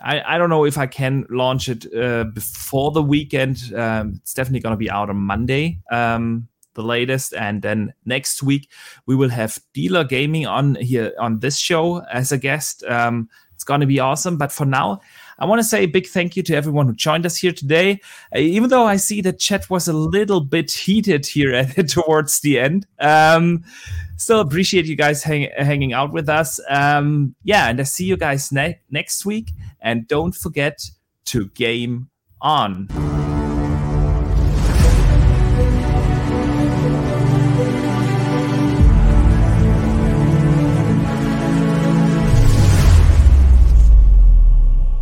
I, I don't know if I can launch it uh, before the weekend. Um, it's definitely going to be out on Monday um, the latest. And then next week we will have Dealer Gaming on here on this show as a guest. Um, it's going to be awesome. But for now, I want to say a big thank you to everyone who joined us here today. Uh, even though I see the chat was a little bit heated here at, towards the end, um, still appreciate you guys hang, hanging out with us. Um, yeah, and I see you guys ne- next week. And don't forget to game on.